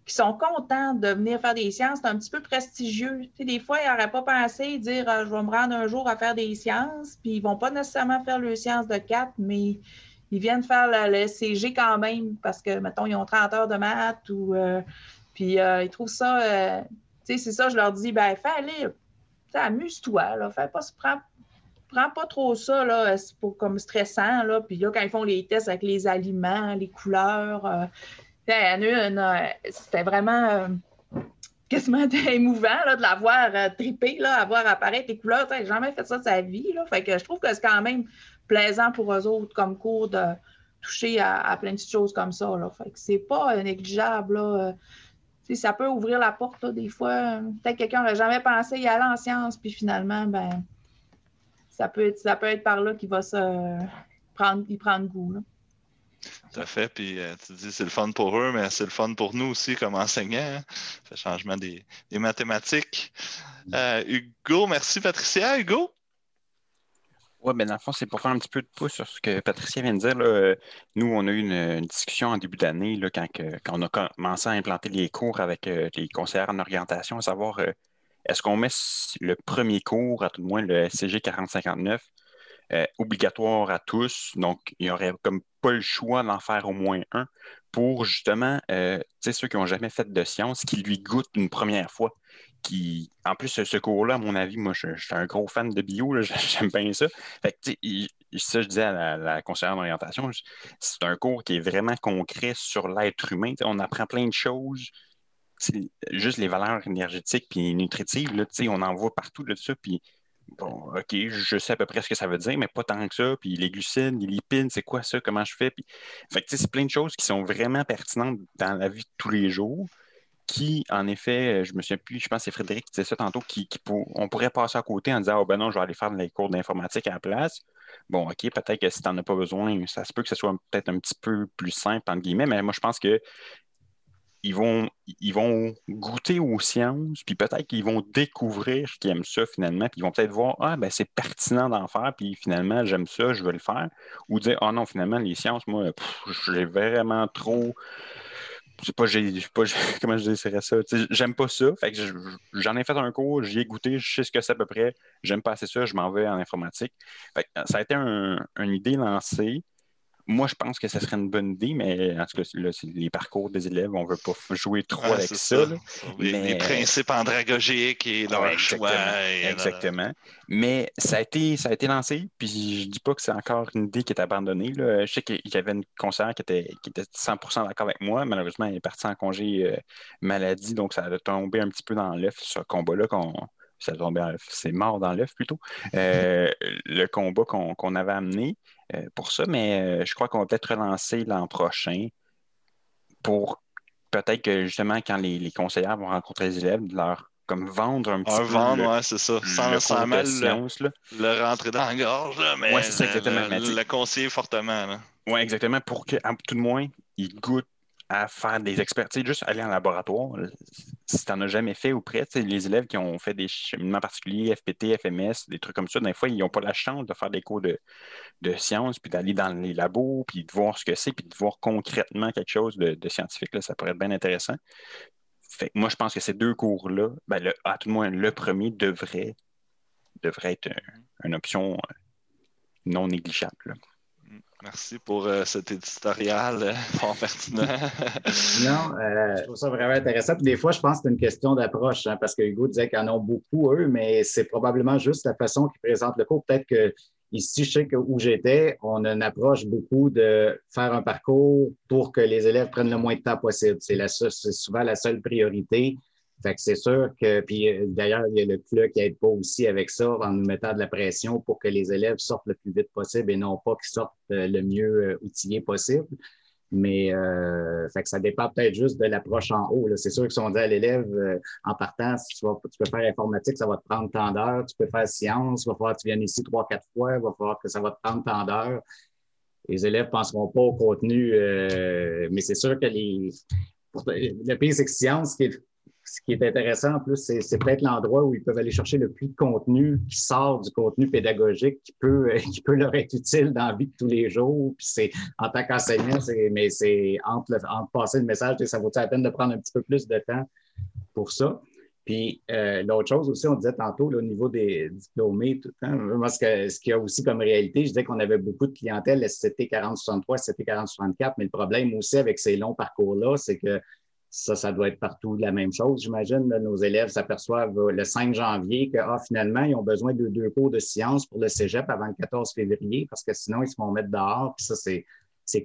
qui sont contents de venir faire des sciences. C'est un petit peu prestigieux. des fois, ils n'auraient pas pensé dire ah, je vais me rendre un jour à faire des sciences, puis ils ne vont pas nécessairement faire le sciences de quatre, mais ils viennent faire le, CG quand même parce que, mettons, ils ont 30 heures de maths ou. Euh, puis euh, ils trouvent ça. Euh, tu sais, c'est ça, je leur dis, ben, fais-aller. Amuse-toi, là. Fais pas, prends, prends pas trop ça, là, pour, comme stressant, là. Puis là, quand ils font les tests avec les aliments, les couleurs, c'était vraiment quasiment émouvant là, de la voir triper, là, à voir apparaître les couleurs. N'a jamais fait ça de sa vie. Là. Fait que je trouve que c'est quand même plaisant pour eux autres comme cours de toucher à, plein de choses comme ça. Là. Fait que c'est pas négligeable. Là. Euh, ça peut ouvrir la porte des fois. Peut-être que quelqu'un n'aurait jamais pensé y aller en sciences, puis finalement, ben ça peut être, ça peut être par là qu'il va se prendre, y prendre goût. Là. Tout à fait. Puis euh, tu dis c'est le fun pour eux, mais c'est le fun pour nous aussi comme enseignants. Hein. le changement des, mathématiques. Euh, Hugo, merci Patricia. Hugo? Oui, ben dans le fond, c'est pour faire un petit peu de pouce sur ce que Patricia vient de dire. Nous, on a eu une, discussion en début d'année quand, on a commencé à implanter les cours avec euh, les conseillers en orientation, à savoir euh, est-ce qu'on met le premier cours, à tout le moins le SCG 4059, euh, obligatoire à tous. Donc, il n'y aurait comme pas le choix d'en faire au moins un pour justement, ceux qui n'ont jamais fait de sciences, qui lui goûtent une première fois en plus, ce cours-là, à mon avis, moi, je, suis un gros fan de bio, j'aime bien ça. Fait que, ça, je disais à la, conseillère d'orientation, c'est un cours qui est vraiment concret sur l'être humain. on apprend plein de choses. Juste les valeurs énergétiques puis nutritives, là, on en voit partout de ça. Puis, bon, OK, je sais à peu près ce que ça veut dire, mais pas tant que ça. Puis les glucides, les lipides, c'est quoi ça? Comment je fais? Fait que, c'est plein de choses qui sont vraiment pertinentes dans la vie de tous les jours qui, en effet, je me souviens plus, je pense que c'est Frédéric qui disait ça tantôt, qui, on pourrait passer à côté en disant, oh ben non, je vais aller faire les cours d'informatique à la place. Bon, OK, peut-être que si tu n'en as pas besoin, ça se peut que ce soit peut-être un petit peu plus simple, entre guillemets, mais moi, je pense que ils vont, ils vont goûter aux sciences, puis peut-être qu'ils vont découvrir qu'ils aiment ça finalement, puis ils vont peut-être voir, ah, ben c'est pertinent d'en faire, puis finalement, j'aime ça, je veux le faire, ou dire, ah non, finalement, les sciences, moi, j'ai vraiment trop c'est pas, j'ai, pas comment je dirais ça. J'aime pas ça. Fait que j'en ai fait un cours, j'y ai goûté, je sais ce que c'est à peu près. J'aime pas assez ça, je m'en vais en informatique. Fait ça a été une idée lancée. Moi, je pense que ce serait une bonne idée, mais en tout cas, là, les parcours des élèves, on ne veut pas jouer trop avec ça. Les, principes andragogiques et leur choix. exactement. Mais ça a, été, ça a été lancé, puis je ne dis pas que c'est encore une idée qui est abandonnée. Là. Je sais qu'il y avait une conseillère qui était, qui était 100% d'accord avec moi. Malheureusement, elle est partie en congé euh, maladie, donc ça a tombé un petit peu dans l'œuf, ce combat-là qu'on ça c'est mort dans l'œuf plutôt, euh, le combat qu'on avait amené euh, pour ça, mais euh, je crois qu'on va peut-être relancer l'an prochain pour peut-être que justement, quand les, les conseillers vont rencontrer les élèves, leur comme vendre un petit peu. vendre, ouais, c'est ça. Sans, mal le, le, rentrer dans la gorge, mais ouais, ça, le, le, conseiller fortement. Oui, exactement, pour que, tout le moins, ils goûtent à faire des expertises, juste aller en laboratoire. Si tu n'en as jamais fait ou près, les élèves qui ont fait des cheminements particuliers, FPT, FMS, des trucs comme ça, des fois, ils n'ont pas la chance de faire des cours de, sciences, puis d'aller dans les labos, puis de voir ce que c'est, puis de voir concrètement quelque chose de, scientifique. Là, ça pourrait être bien intéressant. Moi, je pense que ces deux cours-là, ben, à tout le moins, le premier devrait, devrait être une option euh, non négligeable. Merci pour euh, cet éditorial euh, fort pertinent. non, euh, je trouve ça vraiment intéressant. des fois, je pense que c'est une question d'approche, hein, parce que Hugo disait qu'ils en ont beaucoup, eux, mais c'est probablement juste la façon qu'ils présentent le cours. Peut-être que ici, je sais que où j'étais, on a une approche beaucoup de faire un parcours pour que les élèves prennent le moins de temps possible. C'est souvent la seule priorité. Fait que c'est sûr que, puis euh, d'ailleurs, il y a le CLE qui n'aide pas aussi avec ça en nous mettant de la pression pour que les élèves sortent le plus vite possible et non pas qu'ils sortent euh, le mieux euh, outillés possible. Mais euh, fait que ça dépend peut-être juste de l'approche en haut. C'est sûr que si on dit à l'élève en partant, si tu, vas, tu, peux faire informatique, ça va te prendre tant d'heures. Tu peux faire science, il va falloir que tu viennes ici trois, quatre fois, il va falloir que ça va te prendre tant d'heures. Les élèves ne penseront pas au contenu, mais c'est sûr que les. le pire, c'est que science, qui est ce qui est intéressant en plus, c'est peut-être l'endroit où ils peuvent aller chercher le plus de contenu qui sort du contenu pédagogique qui peut, qui peut leur être utile dans la vie de tous les jours. Puis c'est en tant qu'enseignant, mais c'est entre, entre, passer le message, ça vaut la peine de prendre un petit peu plus de temps pour ça? Puis euh, l'autre chose aussi, on disait tantôt au niveau des diplômés, tout le temps, ce qu'il y a aussi comme réalité, je disais qu'on avait beaucoup de clientèle SCT 4063, SCT 4064, mais le problème aussi avec ces longs parcours-là, c'est que ça, ça doit être partout la même chose. J'imagine nos élèves s'aperçoivent euh, le 5 janvier que ah, finalement, ils ont besoin de deux cours de sciences pour le cégep avant le 14 février parce que sinon, ils se vont mettre dehors. Puis ça, c'est,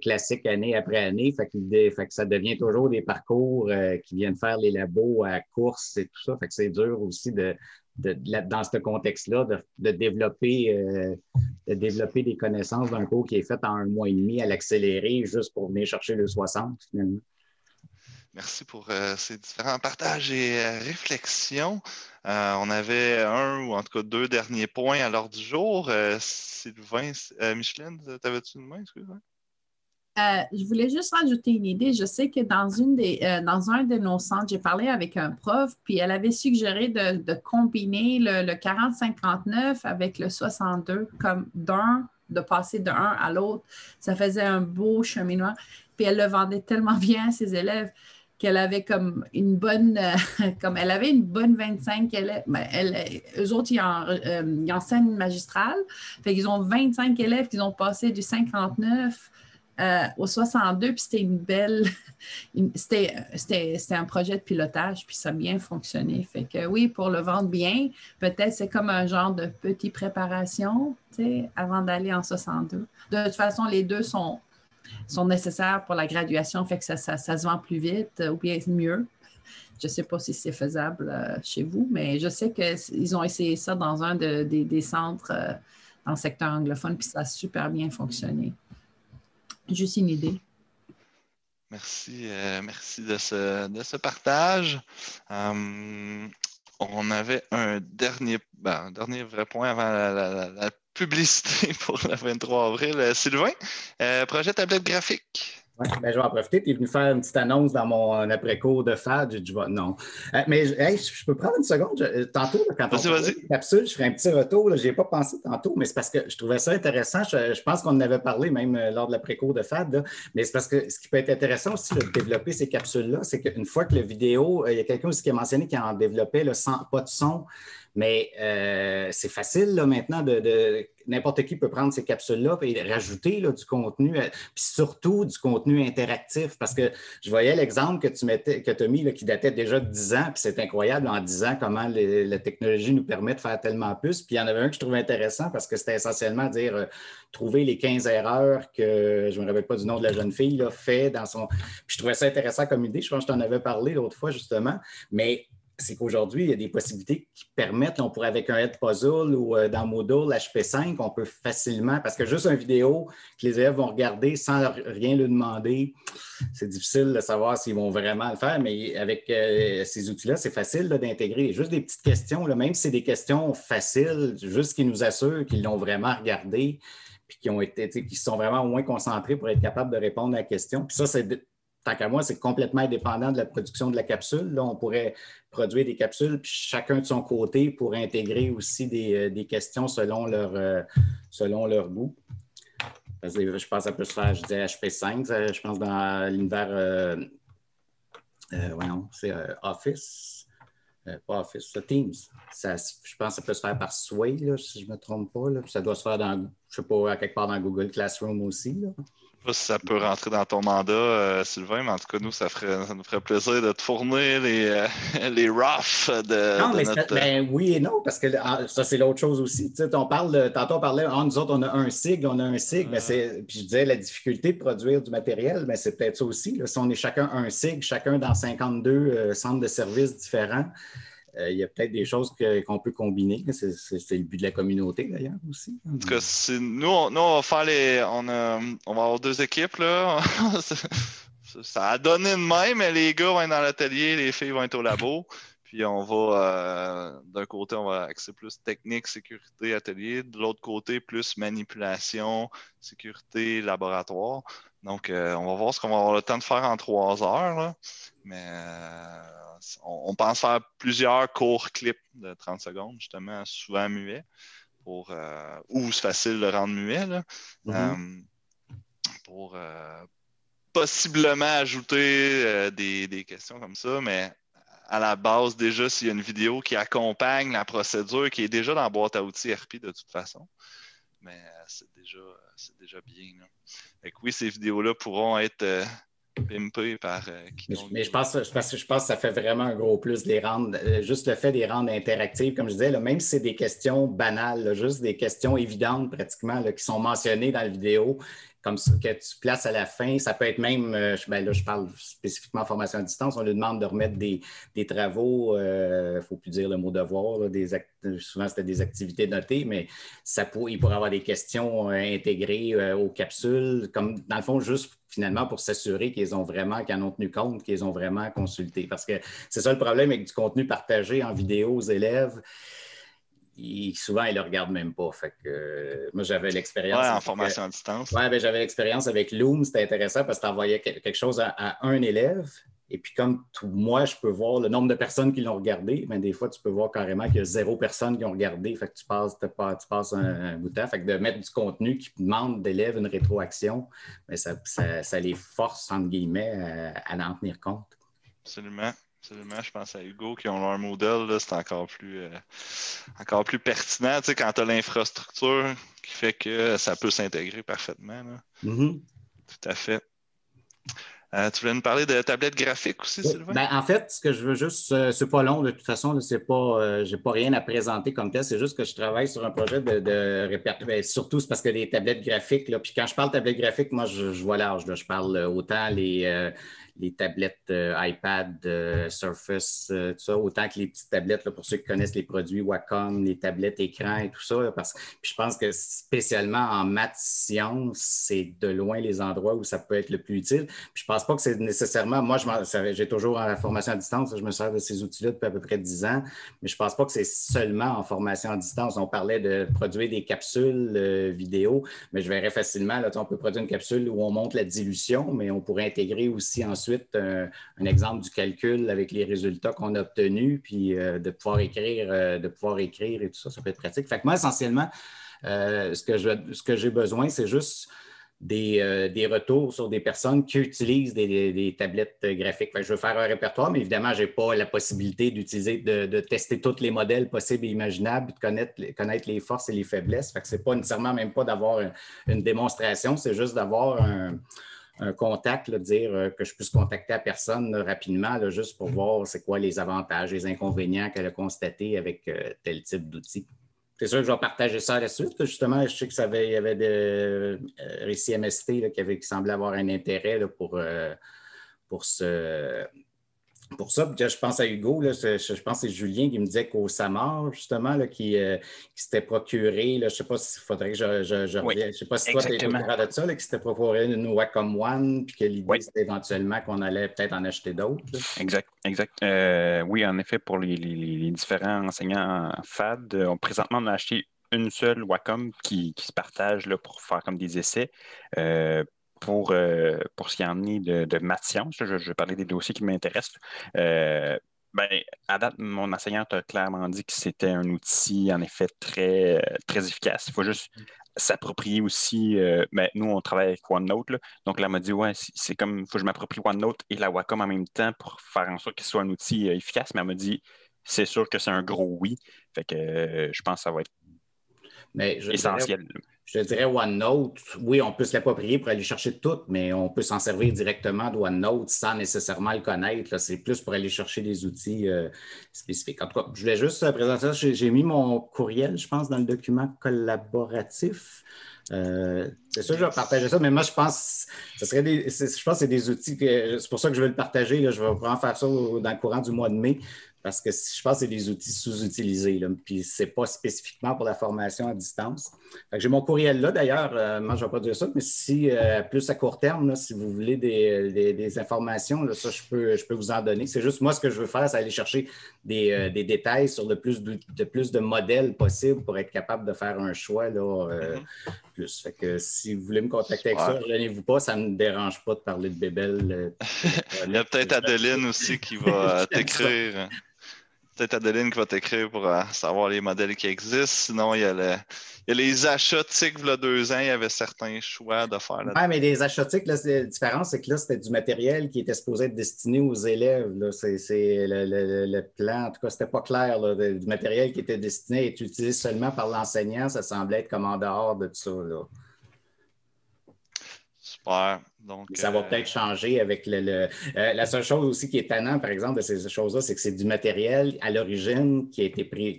classique année après année. Fait, que ça devient toujours des parcours euh, qui viennent faire les labos à course et tout ça. Fait que c'est dur aussi de, dans ce contexte-là, de, développer, euh, de développer des connaissances d'un cours qui est fait en un mois et demi à l'accélérer juste pour venir chercher le 60 finalement. Merci pour euh, ces différents partages et euh, réflexions. Euh, on avait un ou en tout cas deux derniers points à l'ordre du jour. Sylvain, Micheline, t'avais-tu une main? Excuse-moi. je voulais juste rajouter une idée. Je sais que dans, une des, dans un de nos centres, j'ai parlé avec un prof, puis elle avait suggéré de, combiner le, le 40-59 avec le 62, comme d'un, de passer d'un à l'autre. Ça faisait un beau cheminement. Puis elle le vendait tellement bien à ses élèves qu'elle avait comme une bonne, euh, comme elle avait une bonne 25 élèves. Ben, elle, eux autres, euh, ils, enseignent magistrale. Fait qu'ils ont 25 élèves qui ont passé du 59 euh, au 62, puis c'était une belle, c'était un projet de pilotage, puis ça a bien fonctionné. Fait que oui, pour le vendre bien, peut-être c'est comme un genre de petite préparation, tu sais, avant d'aller en 62. De toute façon, les deux sont sont nécessaires pour la graduation, fait que ça, se vend plus vite euh, ou bien mieux. Je ne sais pas si c'est faisable euh, chez vous, mais je sais qu'ils ont essayé ça dans un des centres euh, dans le secteur anglophone, puis ça a super bien fonctionné. Juste une idée. Merci, merci de ce, de ce partage. on avait un dernier, ben, dernier vrai point avant la publicité pour le 23 avril. Euh, Sylvain, euh, projet tablette graphique? Ouais, ben, je vais en profiter. Tu es venu faire une petite annonce dans mon euh, après-cours de FAD. Je non. mais je peux prendre une seconde? tantôt, quand on capsule, je ferai un petit retour. Je n'y ai pas pensé tantôt, mais c'est parce que je trouvais ça intéressant. Je, pense qu'on en avait parlé même lors de l'après-cours de FAD. Mais c'est parce que ce qui peut être intéressant aussi de développer ces capsules-là, c'est qu'une fois que la vidéo, il y a quelqu'un aussi qui a mentionné qu'il en développait le sans, pas de son. Mais euh, c'est facile là, maintenant de, n'importe qui peut prendre ces capsules-là et rajouter là, du contenu, euh, puis surtout du contenu interactif. Parce que je voyais l'exemple que tu mettais, que as mis qui datait déjà de 10 ans, puis c'est incroyable en 10 ans comment la technologie nous permet de faire tellement plus. Puis il y en avait un que je trouvais intéressant parce que c'était essentiellement dire euh, trouver les 15 erreurs que je ne me rappelle pas du nom de la jeune fille, là, fait dans son. Puis je trouvais ça intéressant comme idée. Je pense que je t'en avais parlé l'autre fois, justement. Mais c'est qu'aujourd'hui, il y a des possibilités qui permettent, on pourrait avec un head puzzle ou euh, dans Moodle HP5, on peut facilement, parce que juste une vidéo que les élèves vont regarder sans rien lui demander, c'est difficile de savoir s'ils vont vraiment le faire, mais avec euh, ces outils-là, c'est facile d'intégrer juste des petites questions, même si c'est des questions faciles, juste qui nous assurent qu'ils l'ont vraiment regardé puis qui ont été, qui sont vraiment moins concentrés pour être capables de répondre à la question. Puis ça, c'est tant qu'à moi, c'est complètement indépendant de la production de la capsule. On pourrait produire des capsules, puis chacun de son côté pour intégrer aussi des, euh, questions selon leur, euh, selon leur goût. je pense que ça peut se faire, je disais HP5, je pense dans l'univers, euh, c'est Office. Euh, pas Office, Teams. je pense que ça peut se faire par Sway, si je ne me trompe pas. Ça doit se faire dans, je sais pas, quelque part dans Google Classroom aussi. Pas si ça peut rentrer dans ton mandat, euh, Sylvain, mais en tout cas, nous, ça, ferait, nous ferait plaisir de te fournir les, euh, les roughs de. Non, mais ben, oui et non, parce que ah, ça, c'est l'autre chose aussi. On parle, tantôt, on parlait, ah, nous autres, on a un SIG, on a un SIG, mais c'est, puis je disais la difficulté de produire du matériel, mais c'est peut-être ça aussi. si on est chacun un SIG, chacun dans 52 euh, centres de services différents, il y a peut-être des choses qu'on peut combiner. C'est le but de la communauté d'ailleurs aussi. En tout cas, nous, on, on va faire les. On, on va avoir deux équipes là. ça a donné de même, mais les gars vont être dans l'atelier, les filles vont être au labo. Puis on va, euh, d'un côté, on va axer plus technique, sécurité, atelier. De l'autre côté, plus manipulation, sécurité, laboratoire. Donc, euh, on va voir ce qu'on va avoir le temps de faire en trois heures. Là. Mais on, pense faire plusieurs courts clips de 30 secondes, justement, souvent muets, pour, euh, ou c'est facile de rendre muet, mm-hmm. euh, pour euh, possiblement ajouter des, questions comme ça, mais à la base, déjà, s'il y a une vidéo qui accompagne la procédure, qui est déjà dans la boîte à outils RP de toute façon, mais c'est déjà, déjà bien. oui, ces vidéos-là pourront être pimpé par euh, mais, je, pense, je, pense, je pense que ça fait vraiment un gros plus les rendre, euh, juste le fait de les rendre interactives, comme je disais, même si c'est des questions banales, juste des questions évidentes pratiquement qui sont mentionnées dans la vidéo, comme ça, que tu places à la fin. Ça peut être même, euh, ben là, je parle spécifiquement formation à distance, on lui demande de remettre des, travaux, il ne faut plus dire le mot devoir, des souvent c'était des activités notées, mais ça il pourrait avoir des questions intégrées aux capsules, comme dans le fond, juste finalement pour s'assurer qu'ils ont vraiment, qu'ils en ont tenu compte, qu'ils ont vraiment consulté. Parce que c'est ça le problème avec du contenu partagé en vidéo aux élèves. Souvent, ils ne le regardent même pas. Fait que, euh, moi, j'avais l'expérience. en formation à distance. Oui, ben, j'avais l'expérience avec Loom. C'était intéressant parce que tu envoyais quelque chose à, un élève, et puis, comme moi, je peux voir le nombre de personnes qui l'ont regardé, mais des fois, tu peux voir carrément qu'il y a zéro personne qui ont regardé. Fait que tu passes, tu passes un, bout de temps. Fait que de mettre du contenu qui demande d'élèves une rétroaction, mais ça, les force, entre guillemets, à, en tenir compte. Absolument. Absolument, je pense à Hugo qui ont leur modèle, c'est encore plus, euh, encore plus pertinent tu sais, quand tu as l'infrastructure qui fait que ça peut s'intégrer parfaitement. Mm-hmm. Tout à fait. Euh, tu voulais nous parler de tablettes graphiques aussi, Sylvain? Ben, en fait, ce que je veux juste, euh, c'est pas long de toute façon, c'est pas, euh, j'ai pas rien à présenter comme tel, c'est juste que je travaille sur un projet de, de répertoire. Ben, surtout, c'est parce que les tablettes graphiques, là, puis quand je parle de tablettes graphiques, moi, je, je vois large. Je parle autant les, les tablettes euh, iPad, euh, Surface, euh, tout ça, autant que les petites tablettes, pour ceux qui connaissent les produits Wacom, les tablettes écran et tout ça. parce, puis je pense que spécialement en maths sciences, c'est de loin les endroits où ça peut être le plus utile. Puis je pense pas que c'est nécessairement, moi, j'ai toujours en formation à distance, je me sers de ces outils-là depuis à peu près 10 ans, mais je pense pas que c'est seulement en formation à distance. On parlait de produire des capsules vidéo, mais je verrais facilement, là, on peut produire une capsule où on monte la dilution, mais on pourrait intégrer aussi ensuite ensuite un, exemple du calcul avec les résultats qu'on a obtenus, puis euh, de pouvoir écrire, euh, de pouvoir écrire et tout ça, ça peut être pratique. Fait que moi, essentiellement, euh, ce que ce que j'ai besoin, c'est juste des, retours sur des personnes qui utilisent des, tablettes graphiques. je veux faire un répertoire, mais évidemment, je n'ai pas la possibilité d'utiliser, de, tester tous les modèles possibles et imaginables, de connaître, connaître les forces et les faiblesses. Ce n'est pas nécessairement même pas d'avoir une démonstration, c'est juste d'avoir un, un contact, dire euh, que je puisse contacter la personne rapidement, juste pour voir c'est quoi les avantages, les inconvénients qu'elle a constatés avec euh, tel type d'outil. C'est sûr que je vais partager ça à la suite. Justement, je sais que ça avait, il y avait des euh, récits MST qui, avait, qui semblaient avoir un intérêt pour, pour ce pour ça, je pense à Hugo, je, pense que c'est Julien qui me disait qu'au Samar, justement, là, qui, euh, qui s'était procuré, je ne sais pas s'il faudrait que je, je, je sais pas si toi, tu es de ça, qui s'était procuré une Wacom One, puis que l'idée, c'était éventuellement qu'on allait peut-être en acheter d'autres. Exact, exact. Euh, oui, en effet, pour les, différents enseignants FAD, on, présentement, on a acheté une seule Wacom qui, qui se partage là, pour faire comme des essais. Euh, pour, euh, pour ce qui en est de, de maths sciences, je, vais parler des dossiers qui m'intéressent. Euh, ben, à date, mon enseignante a clairement dit que c'était un outil, en effet, très, très efficace. Il faut juste s'approprier aussi. Euh, ben, nous, on travaille avec OneNote. donc, là, elle m'a dit Ouais, c'est comme il faut que je m'approprie OneNote et la Wacom en même temps pour faire en sorte qu'il soit un outil efficace. Mais elle m'a dit c'est sûr que c'est un gros oui. Fait que euh, je pense que ça va être essentiel. Je dirais OneNote, oui, on peut se l'approprier pour aller chercher tout, mais on peut s'en servir directement de OneNote sans nécessairement le connaître. C'est plus pour aller chercher des outils euh, spécifiques. En tout cas, je voulais juste présenter ça. J'ai mis mon courriel, je pense, dans le document collaboratif. Euh, c'est sûr je vais partager ça, mais moi, je pense ce serait des, je pense que c'est des outils que c'est pour ça que je vais le partager. Là, je vais vraiment faire ça dans le courant du mois de mai parce que je pense que c'est des outils sous-utilisés. Puis ce n'est pas spécifiquement pour la formation à distance. J'ai mon courriel là, d'ailleurs. Euh, moi, je ne vais pas dire ça, mais si, euh, plus à court terme, si vous voulez des, informations, ça, je peux, je peux vous en donner. C'est juste moi, ce que je veux faire, c'est aller chercher des, euh, détails sur le plus de, plus de modèles possibles pour être capable de faire un choix là, mm-hmm. plus. Fait que si vous voulez me contacter avec ça, gênez-vous pas, ça ne me dérange pas de parler de Bébel. Il y a peut-être Adeline aussi qui va t'écrire peut-être Adeline qui va t'écrire pour euh, savoir les modèles qui existent. Sinon, il y a, les achats TIC, il y a deux ans, il y avait certains choix de faire. Oui, mais les achats TIC, la différence, c'est que là, c'était du matériel qui était supposé être destiné aux élèves. C'est le, plan, en tout cas, c'était pas clair, du matériel qui était destiné à être utilisé seulement par l'enseignant. Ça semblait être comme en dehors de tout ça. Là. Super ça va euh, peut-être changer avec le. Euh, la seule chose aussi qui est tannant, par exemple, de ces choses-là, c'est que c'est du matériel à l'origine qui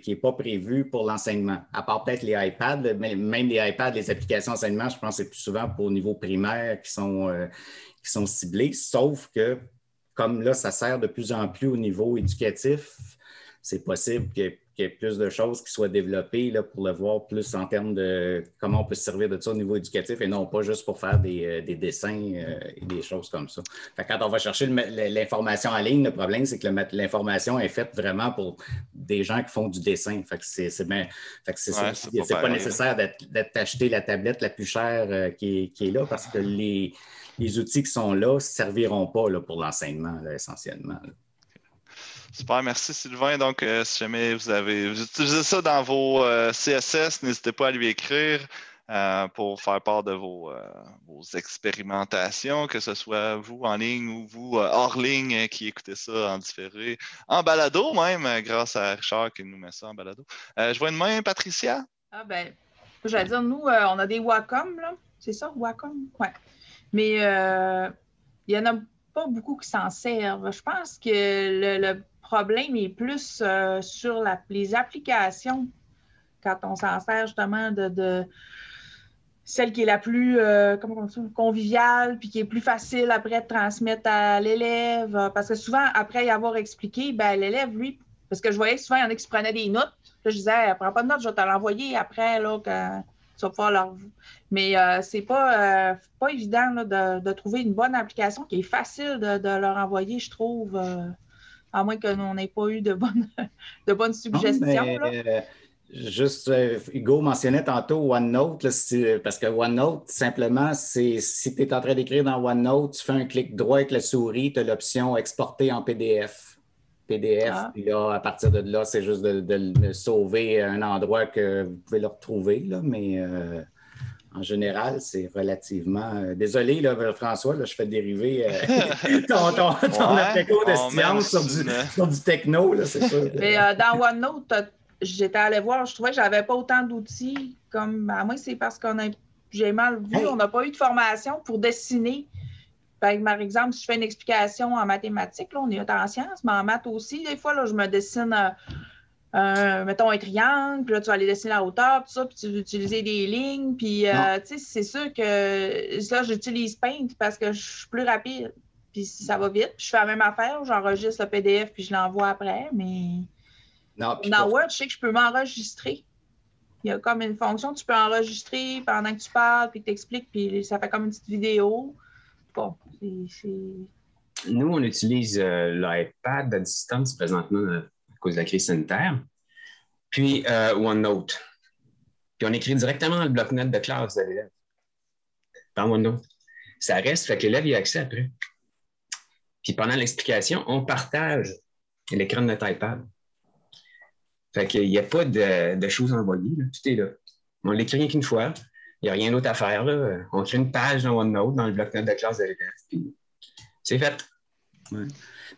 n'est pas prévu pour l'enseignement. À part peut-être les iPads, mais même les iPads, les applications d'enseignement, je pense que c'est plus souvent pour au niveau primaire qui sont, euh, qui sont ciblés. Sauf que, comme là, ça sert de plus en plus au niveau éducatif, c'est possible que qu'il y ait plus de choses qui soient développées là, pour le voir plus en termes de comment on peut se servir de ça au niveau éducatif et non pas juste pour faire des, euh, dessins euh, et des choses comme ça. quand on va chercher l'information en ligne, le problème, c'est que l'information est faite vraiment pour des gens qui font du dessin. Fait que c'est pas, nécessaire d'être acheté la tablette la plus chère euh, qui, est, là parce que les, outils qui sont là ne serviront pas là, pour l'enseignement essentiellement. Super, merci Sylvain. Donc, euh, si jamais vous avez utilisé ça dans vos euh, CSS, n'hésitez pas à lui écrire euh, pour faire part de vos, expérimentations, que ce soit vous en ligne ou vous hors ligne qui écoutez ça en différé, en balado même, grâce à Richard qui nous met ça en balado. je vois une main, Patricia? Ah ben, j'allais dire, nous, on a des Wacom, là. C'est ça, Wacom? Oui. Mais il n'y en a pas beaucoup qui s'en servent. Je pense que le problème est plus euh, sur les applications quand on s'en sert justement de, celle qui est la plus euh, conviviale, puis qui est plus facile après de transmettre à l'élève. Parce que souvent, après y avoir expliqué, ben, l'élève, lui, parce que je voyais souvent, il y en a qui se prenaient des notes. je disais, prends pas de notes, je vais te l'envoyer après, là, tu vas pouvoir leur. Mais euh, c'est pas, pas évident de, trouver une bonne application qui est facile de, leur envoyer, je trouve à moins que nous n'ait pas eu de bonnes, de bonnes suggestions. Euh, juste, euh, Hugo mentionnait tantôt OneNote, parce que OneNote, simplement, c'est si tu es en train d'écrire dans OneNote, tu fais un clic droit avec la souris, tu as l'option exporter en PDF. PDF, ah. là, à partir de là, c'est juste de, sauver un endroit que vous pouvez le retrouver, là, mais euh, en général, c'est relativement. Euh, désolé, là, François, là, je fais dériver euh, ton, ton, de science sur du, techno, c'est sûr. Mais euh, dans OneNote, j'étais allé voir, je trouvais que je n'avais pas autant d'outils. Comme, à moi, c'est parce qu'on a j'ai mal vu, on n'a pas eu de formation pour dessiner. Par exemple, si je fais une explication en mathématiques, là, on est en sciences, mais en maths aussi, des fois, là, je me dessine mettons un triangle, puis là, tu vas aller dessiner la hauteur, tout ça, puis tu vas utiliser des lignes. Puis, euh, tu sais, c'est sûr que ça, j'utilise Paint parce que je suis plus rapide, puis ça va vite. Puis je fais la même affaire, j'enregistre le PDF, puis je l'envoie après, mais non, dans Word, je sais que je peux m'enregistrer. Il y a comme une fonction, tu peux enregistrer pendant que tu parles, puis tu expliques, puis ça fait comme une petite vidéo. Bon, c'est... Nous, on utilise euh, l'iPad à distance présentement euh, cause de la crise sanitaire. Puis euh, OneNote. Puis on écrit directement dans le bloc-notes de classe de l'élève. Dans OneNote. Ça reste, fait que l'élève y a accès après. Puis pendant l'explication, on partage l'écran de notre iPad. Fait qu'il n'y a pas de, choses envoyées. Tout est là. On l'écrit rien qu'une fois. Il n'y a rien d'autre à faire. Là. On crée une page dans OneNote, dans le bloc-notes de classe de l'élève. Puis c'est fait.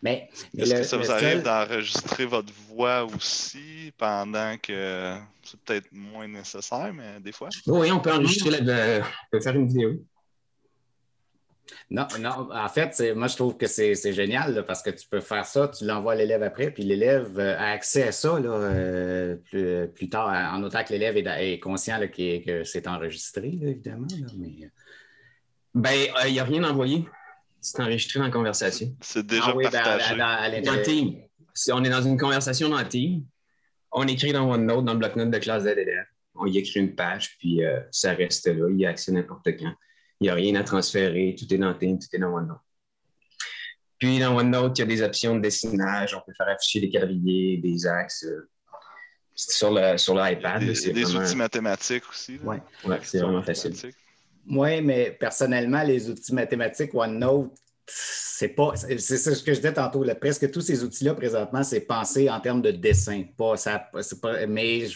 Mais, Est-ce que ça vous arrive d'enregistrer votre voix aussi pendant que c'est peut-être moins nécessaire, mais des fois? Oui, on peut enregistrer, la... on peut faire une vidéo. Non, non, en fait, moi, je trouve que c'est génial parce que tu peux faire ça, tu l'envoies à l'élève après, puis l'élève euh, a accès à ça euh, plus, tard, en autant que l'élève est, conscient que c'est enregistré, évidemment. mais... Euh. Ben, il n'y a rien envoyé. C'est enregistré dans la conversation. C'est déjà ah, oui, ben, partagé. dans, Team. Si on est dans une conversation dans Team, on écrit dans OneNote, dans le bloc-notes de classe d'élève. On y écrit une page, puis ça reste là. Il y a accès n'importe quand. Il n'y a rien à transférer. Tout est dans Team, tout est dans OneNote. Puis dans OneNote, il y a des options de dessinage. On peut faire afficher des quadrillés, des axes euh, sur l'iPad. Le, des, des outils mathématiques aussi. Oui, ouais, c'est vraiment facile. Oui, mais personnellement, les outils mathématiques OneNote, c'est pas. C'est ce que je disais tantôt. presque tous ces outils-là, présentement, c'est pensé en termes de dessin. Pas, ça, pas, mais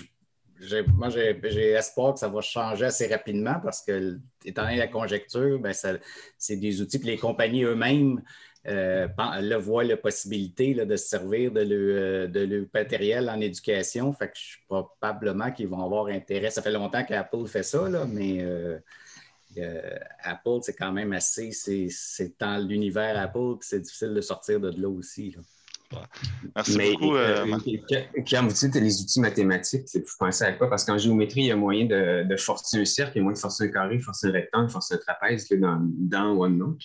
moi, j'ai espoir que ça va changer assez rapidement parce que, étant donné la conjecture, ben, c'est des outils que les compagnies eux-mêmes euh, voient la possibilité de se servir de le, de matériel en éducation. Fait que je suis probablement qu'ils vont avoir intérêt. Ça fait longtemps qu'Apple fait ça, mais euh, euh, Apple, c'est quand même assez. C'est dans l'univers Apple que c'est difficile de sortir de là aussi. Merci beaucoup. Euh, euh quand vous dites les outils mathématiques, vous pensez à quoi? Parce qu'en géométrie, il y a moyen de, de, forcer un cercle, il y a moyen de forcer un carré, forcer un rectangle, forcer un trapèze dans, dans OneNote.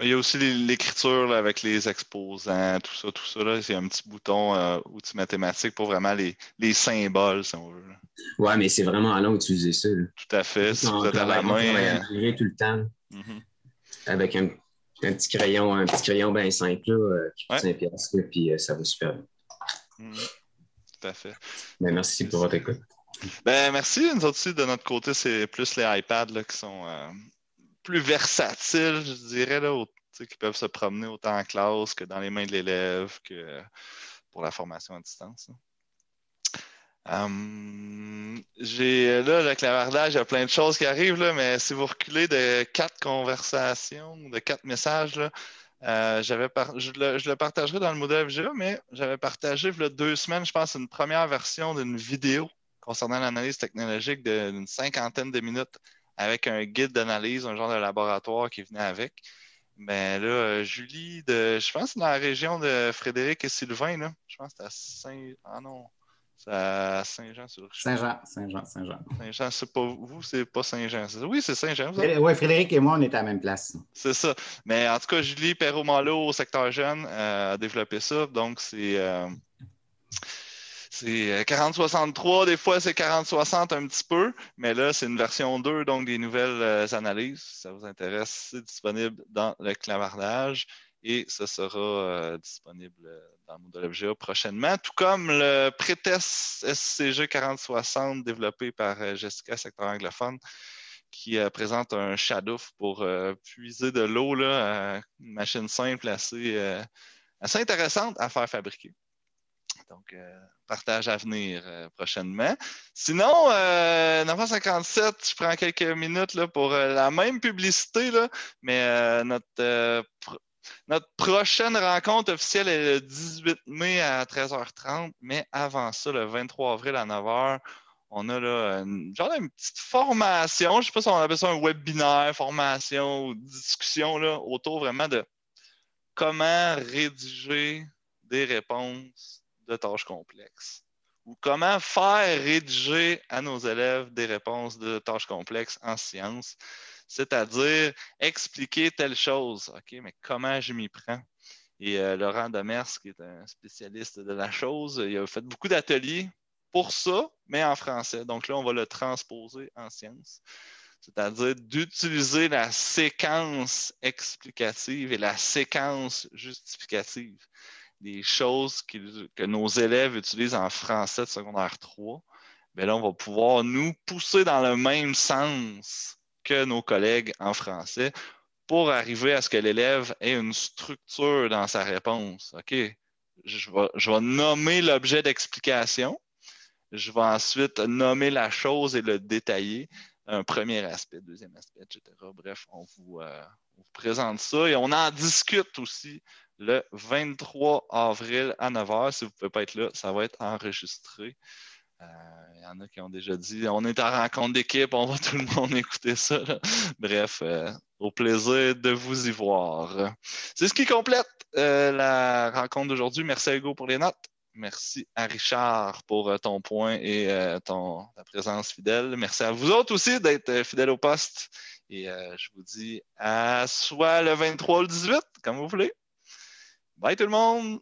Il y a aussi l'écriture avec les exposants, tout ça, tout ça. Là. C'est un petit bouton euh, outils mathématiques pour vraiment les, les, symboles, si on veut. Oui, mais c'est vraiment long d'utiliser ça. Tout à fait. Si vous êtes à la main. Euh, tout le temps. Mm-hmm. Avec un un petit crayon, un petit crayon bien simple euh, qui coûte 5 piastres, puis euh, ça va super bien. Mm. tout à fait. Ben, merci pour votre écoute. Ben, merci. Nous autres aussi, de notre côté, c'est plus les iPads là, qui sont plus versatiles, je dirais, là, qui peuvent se promener autant en classe que dans les mains de l'élève que pour la formation à distance. Hum, j'ai là le clavardage, il y a plein de choses qui arrivent, là, mais si vous reculez de quatre conversations, de quatre messages, euh, je, le, partagerai dans le modèle FGA, mais j'avais partagé deux semaines, je pense, une première version d'une vidéo concernant l'analyse technologique d'une cinquantaine de minutes avec un guide d'analyse, un genre de laboratoire qui venait avec. Mais là, Julie, de, je pense que dans la région de Frédéric et Sylvain, là, je pense que c'était à Saint. Ah non, c'est à Saint-Jean-sur-Richelieu. Saint-Jean, Saint-Jean, Saint-Jean. Saint-Jean, c'est pas vous, c'est pas Saint-Jean. Oui, c'est Saint-Jean. Oui, Frédéric et moi, on est à la même place. C'est ça. Mais en tout cas, Julie Perrault-Malo au secteur jeune euh, a développé ça. Donc, c'est. Euh, c'est 40-63, euh, des fois c'est 40-60 un petit peu, mais là c'est une version 2, donc des nouvelles analyses. Si ça vous intéresse, c'est disponible dans le clavardage et ce sera disponible dans Moodle FGA prochainement, tout comme le pré-test SCG 4060 développé par euh, Jessica, secteur anglophone, qui euh, présente un shadow pour euh, puiser de l'eau, une machine simple assez, assez intéressante à faire fabriquer. Donc, partage à venir prochainement. Sinon, euh, 957, je prends quelques minutes là, pour la même publicité, là, mais notre notre prochaine rencontre officielle est le 18 mai à 13h30, mais avant ça, le 23 avril à 9h, on a là une, genre petite formation. Je ne sais pas si on appelle ça un webinaire, formation ou discussion là, autour vraiment de comment rédiger des réponses de tâches complexes ou comment faire rédiger à nos élèves des réponses de tâches complexes en sciences c'est-à-dire expliquer telle chose. OK, mais comment je m'y prends? Et euh, Laurent Demers, qui est un spécialiste de la chose, il a fait beaucoup d'ateliers pour ça, mais en français. Donc là, on va le transposer en sciences, c'est-à-dire d'utiliser la séquence explicative et la séquence justificative des choses que nos élèves utilisent en français de secondaire 3. Mais là, on va pouvoir nous pousser dans le même sens que nos collègues en français pour arriver à ce que l'élève ait une structure dans sa réponse. OK, je vais, nommer l'objet d'explication. Je vais ensuite nommer la chose et le détailler. un premier aspect, deuxième aspect, etc. Bref, vous, on vous présente ça et on en discute aussi le 23 avril à 9h. Si vous ne pouvez pas être là, ça va être enregistré. Il euh, y en a qui ont déjà dit on est en rencontre d'équipe, on va tout le monde écouter ça. Bref, euh, au plaisir de vous y voir. C'est ce qui complète euh, la rencontre d'aujourd'hui. Merci à Hugo pour les notes. Merci à Richard pour ton point et ton, ta présence fidèle. Merci à vous autres aussi d'être fidèles au poste. Et je vous dis à soit le 23 ou le 18, comme vous voulez. Bye tout le monde!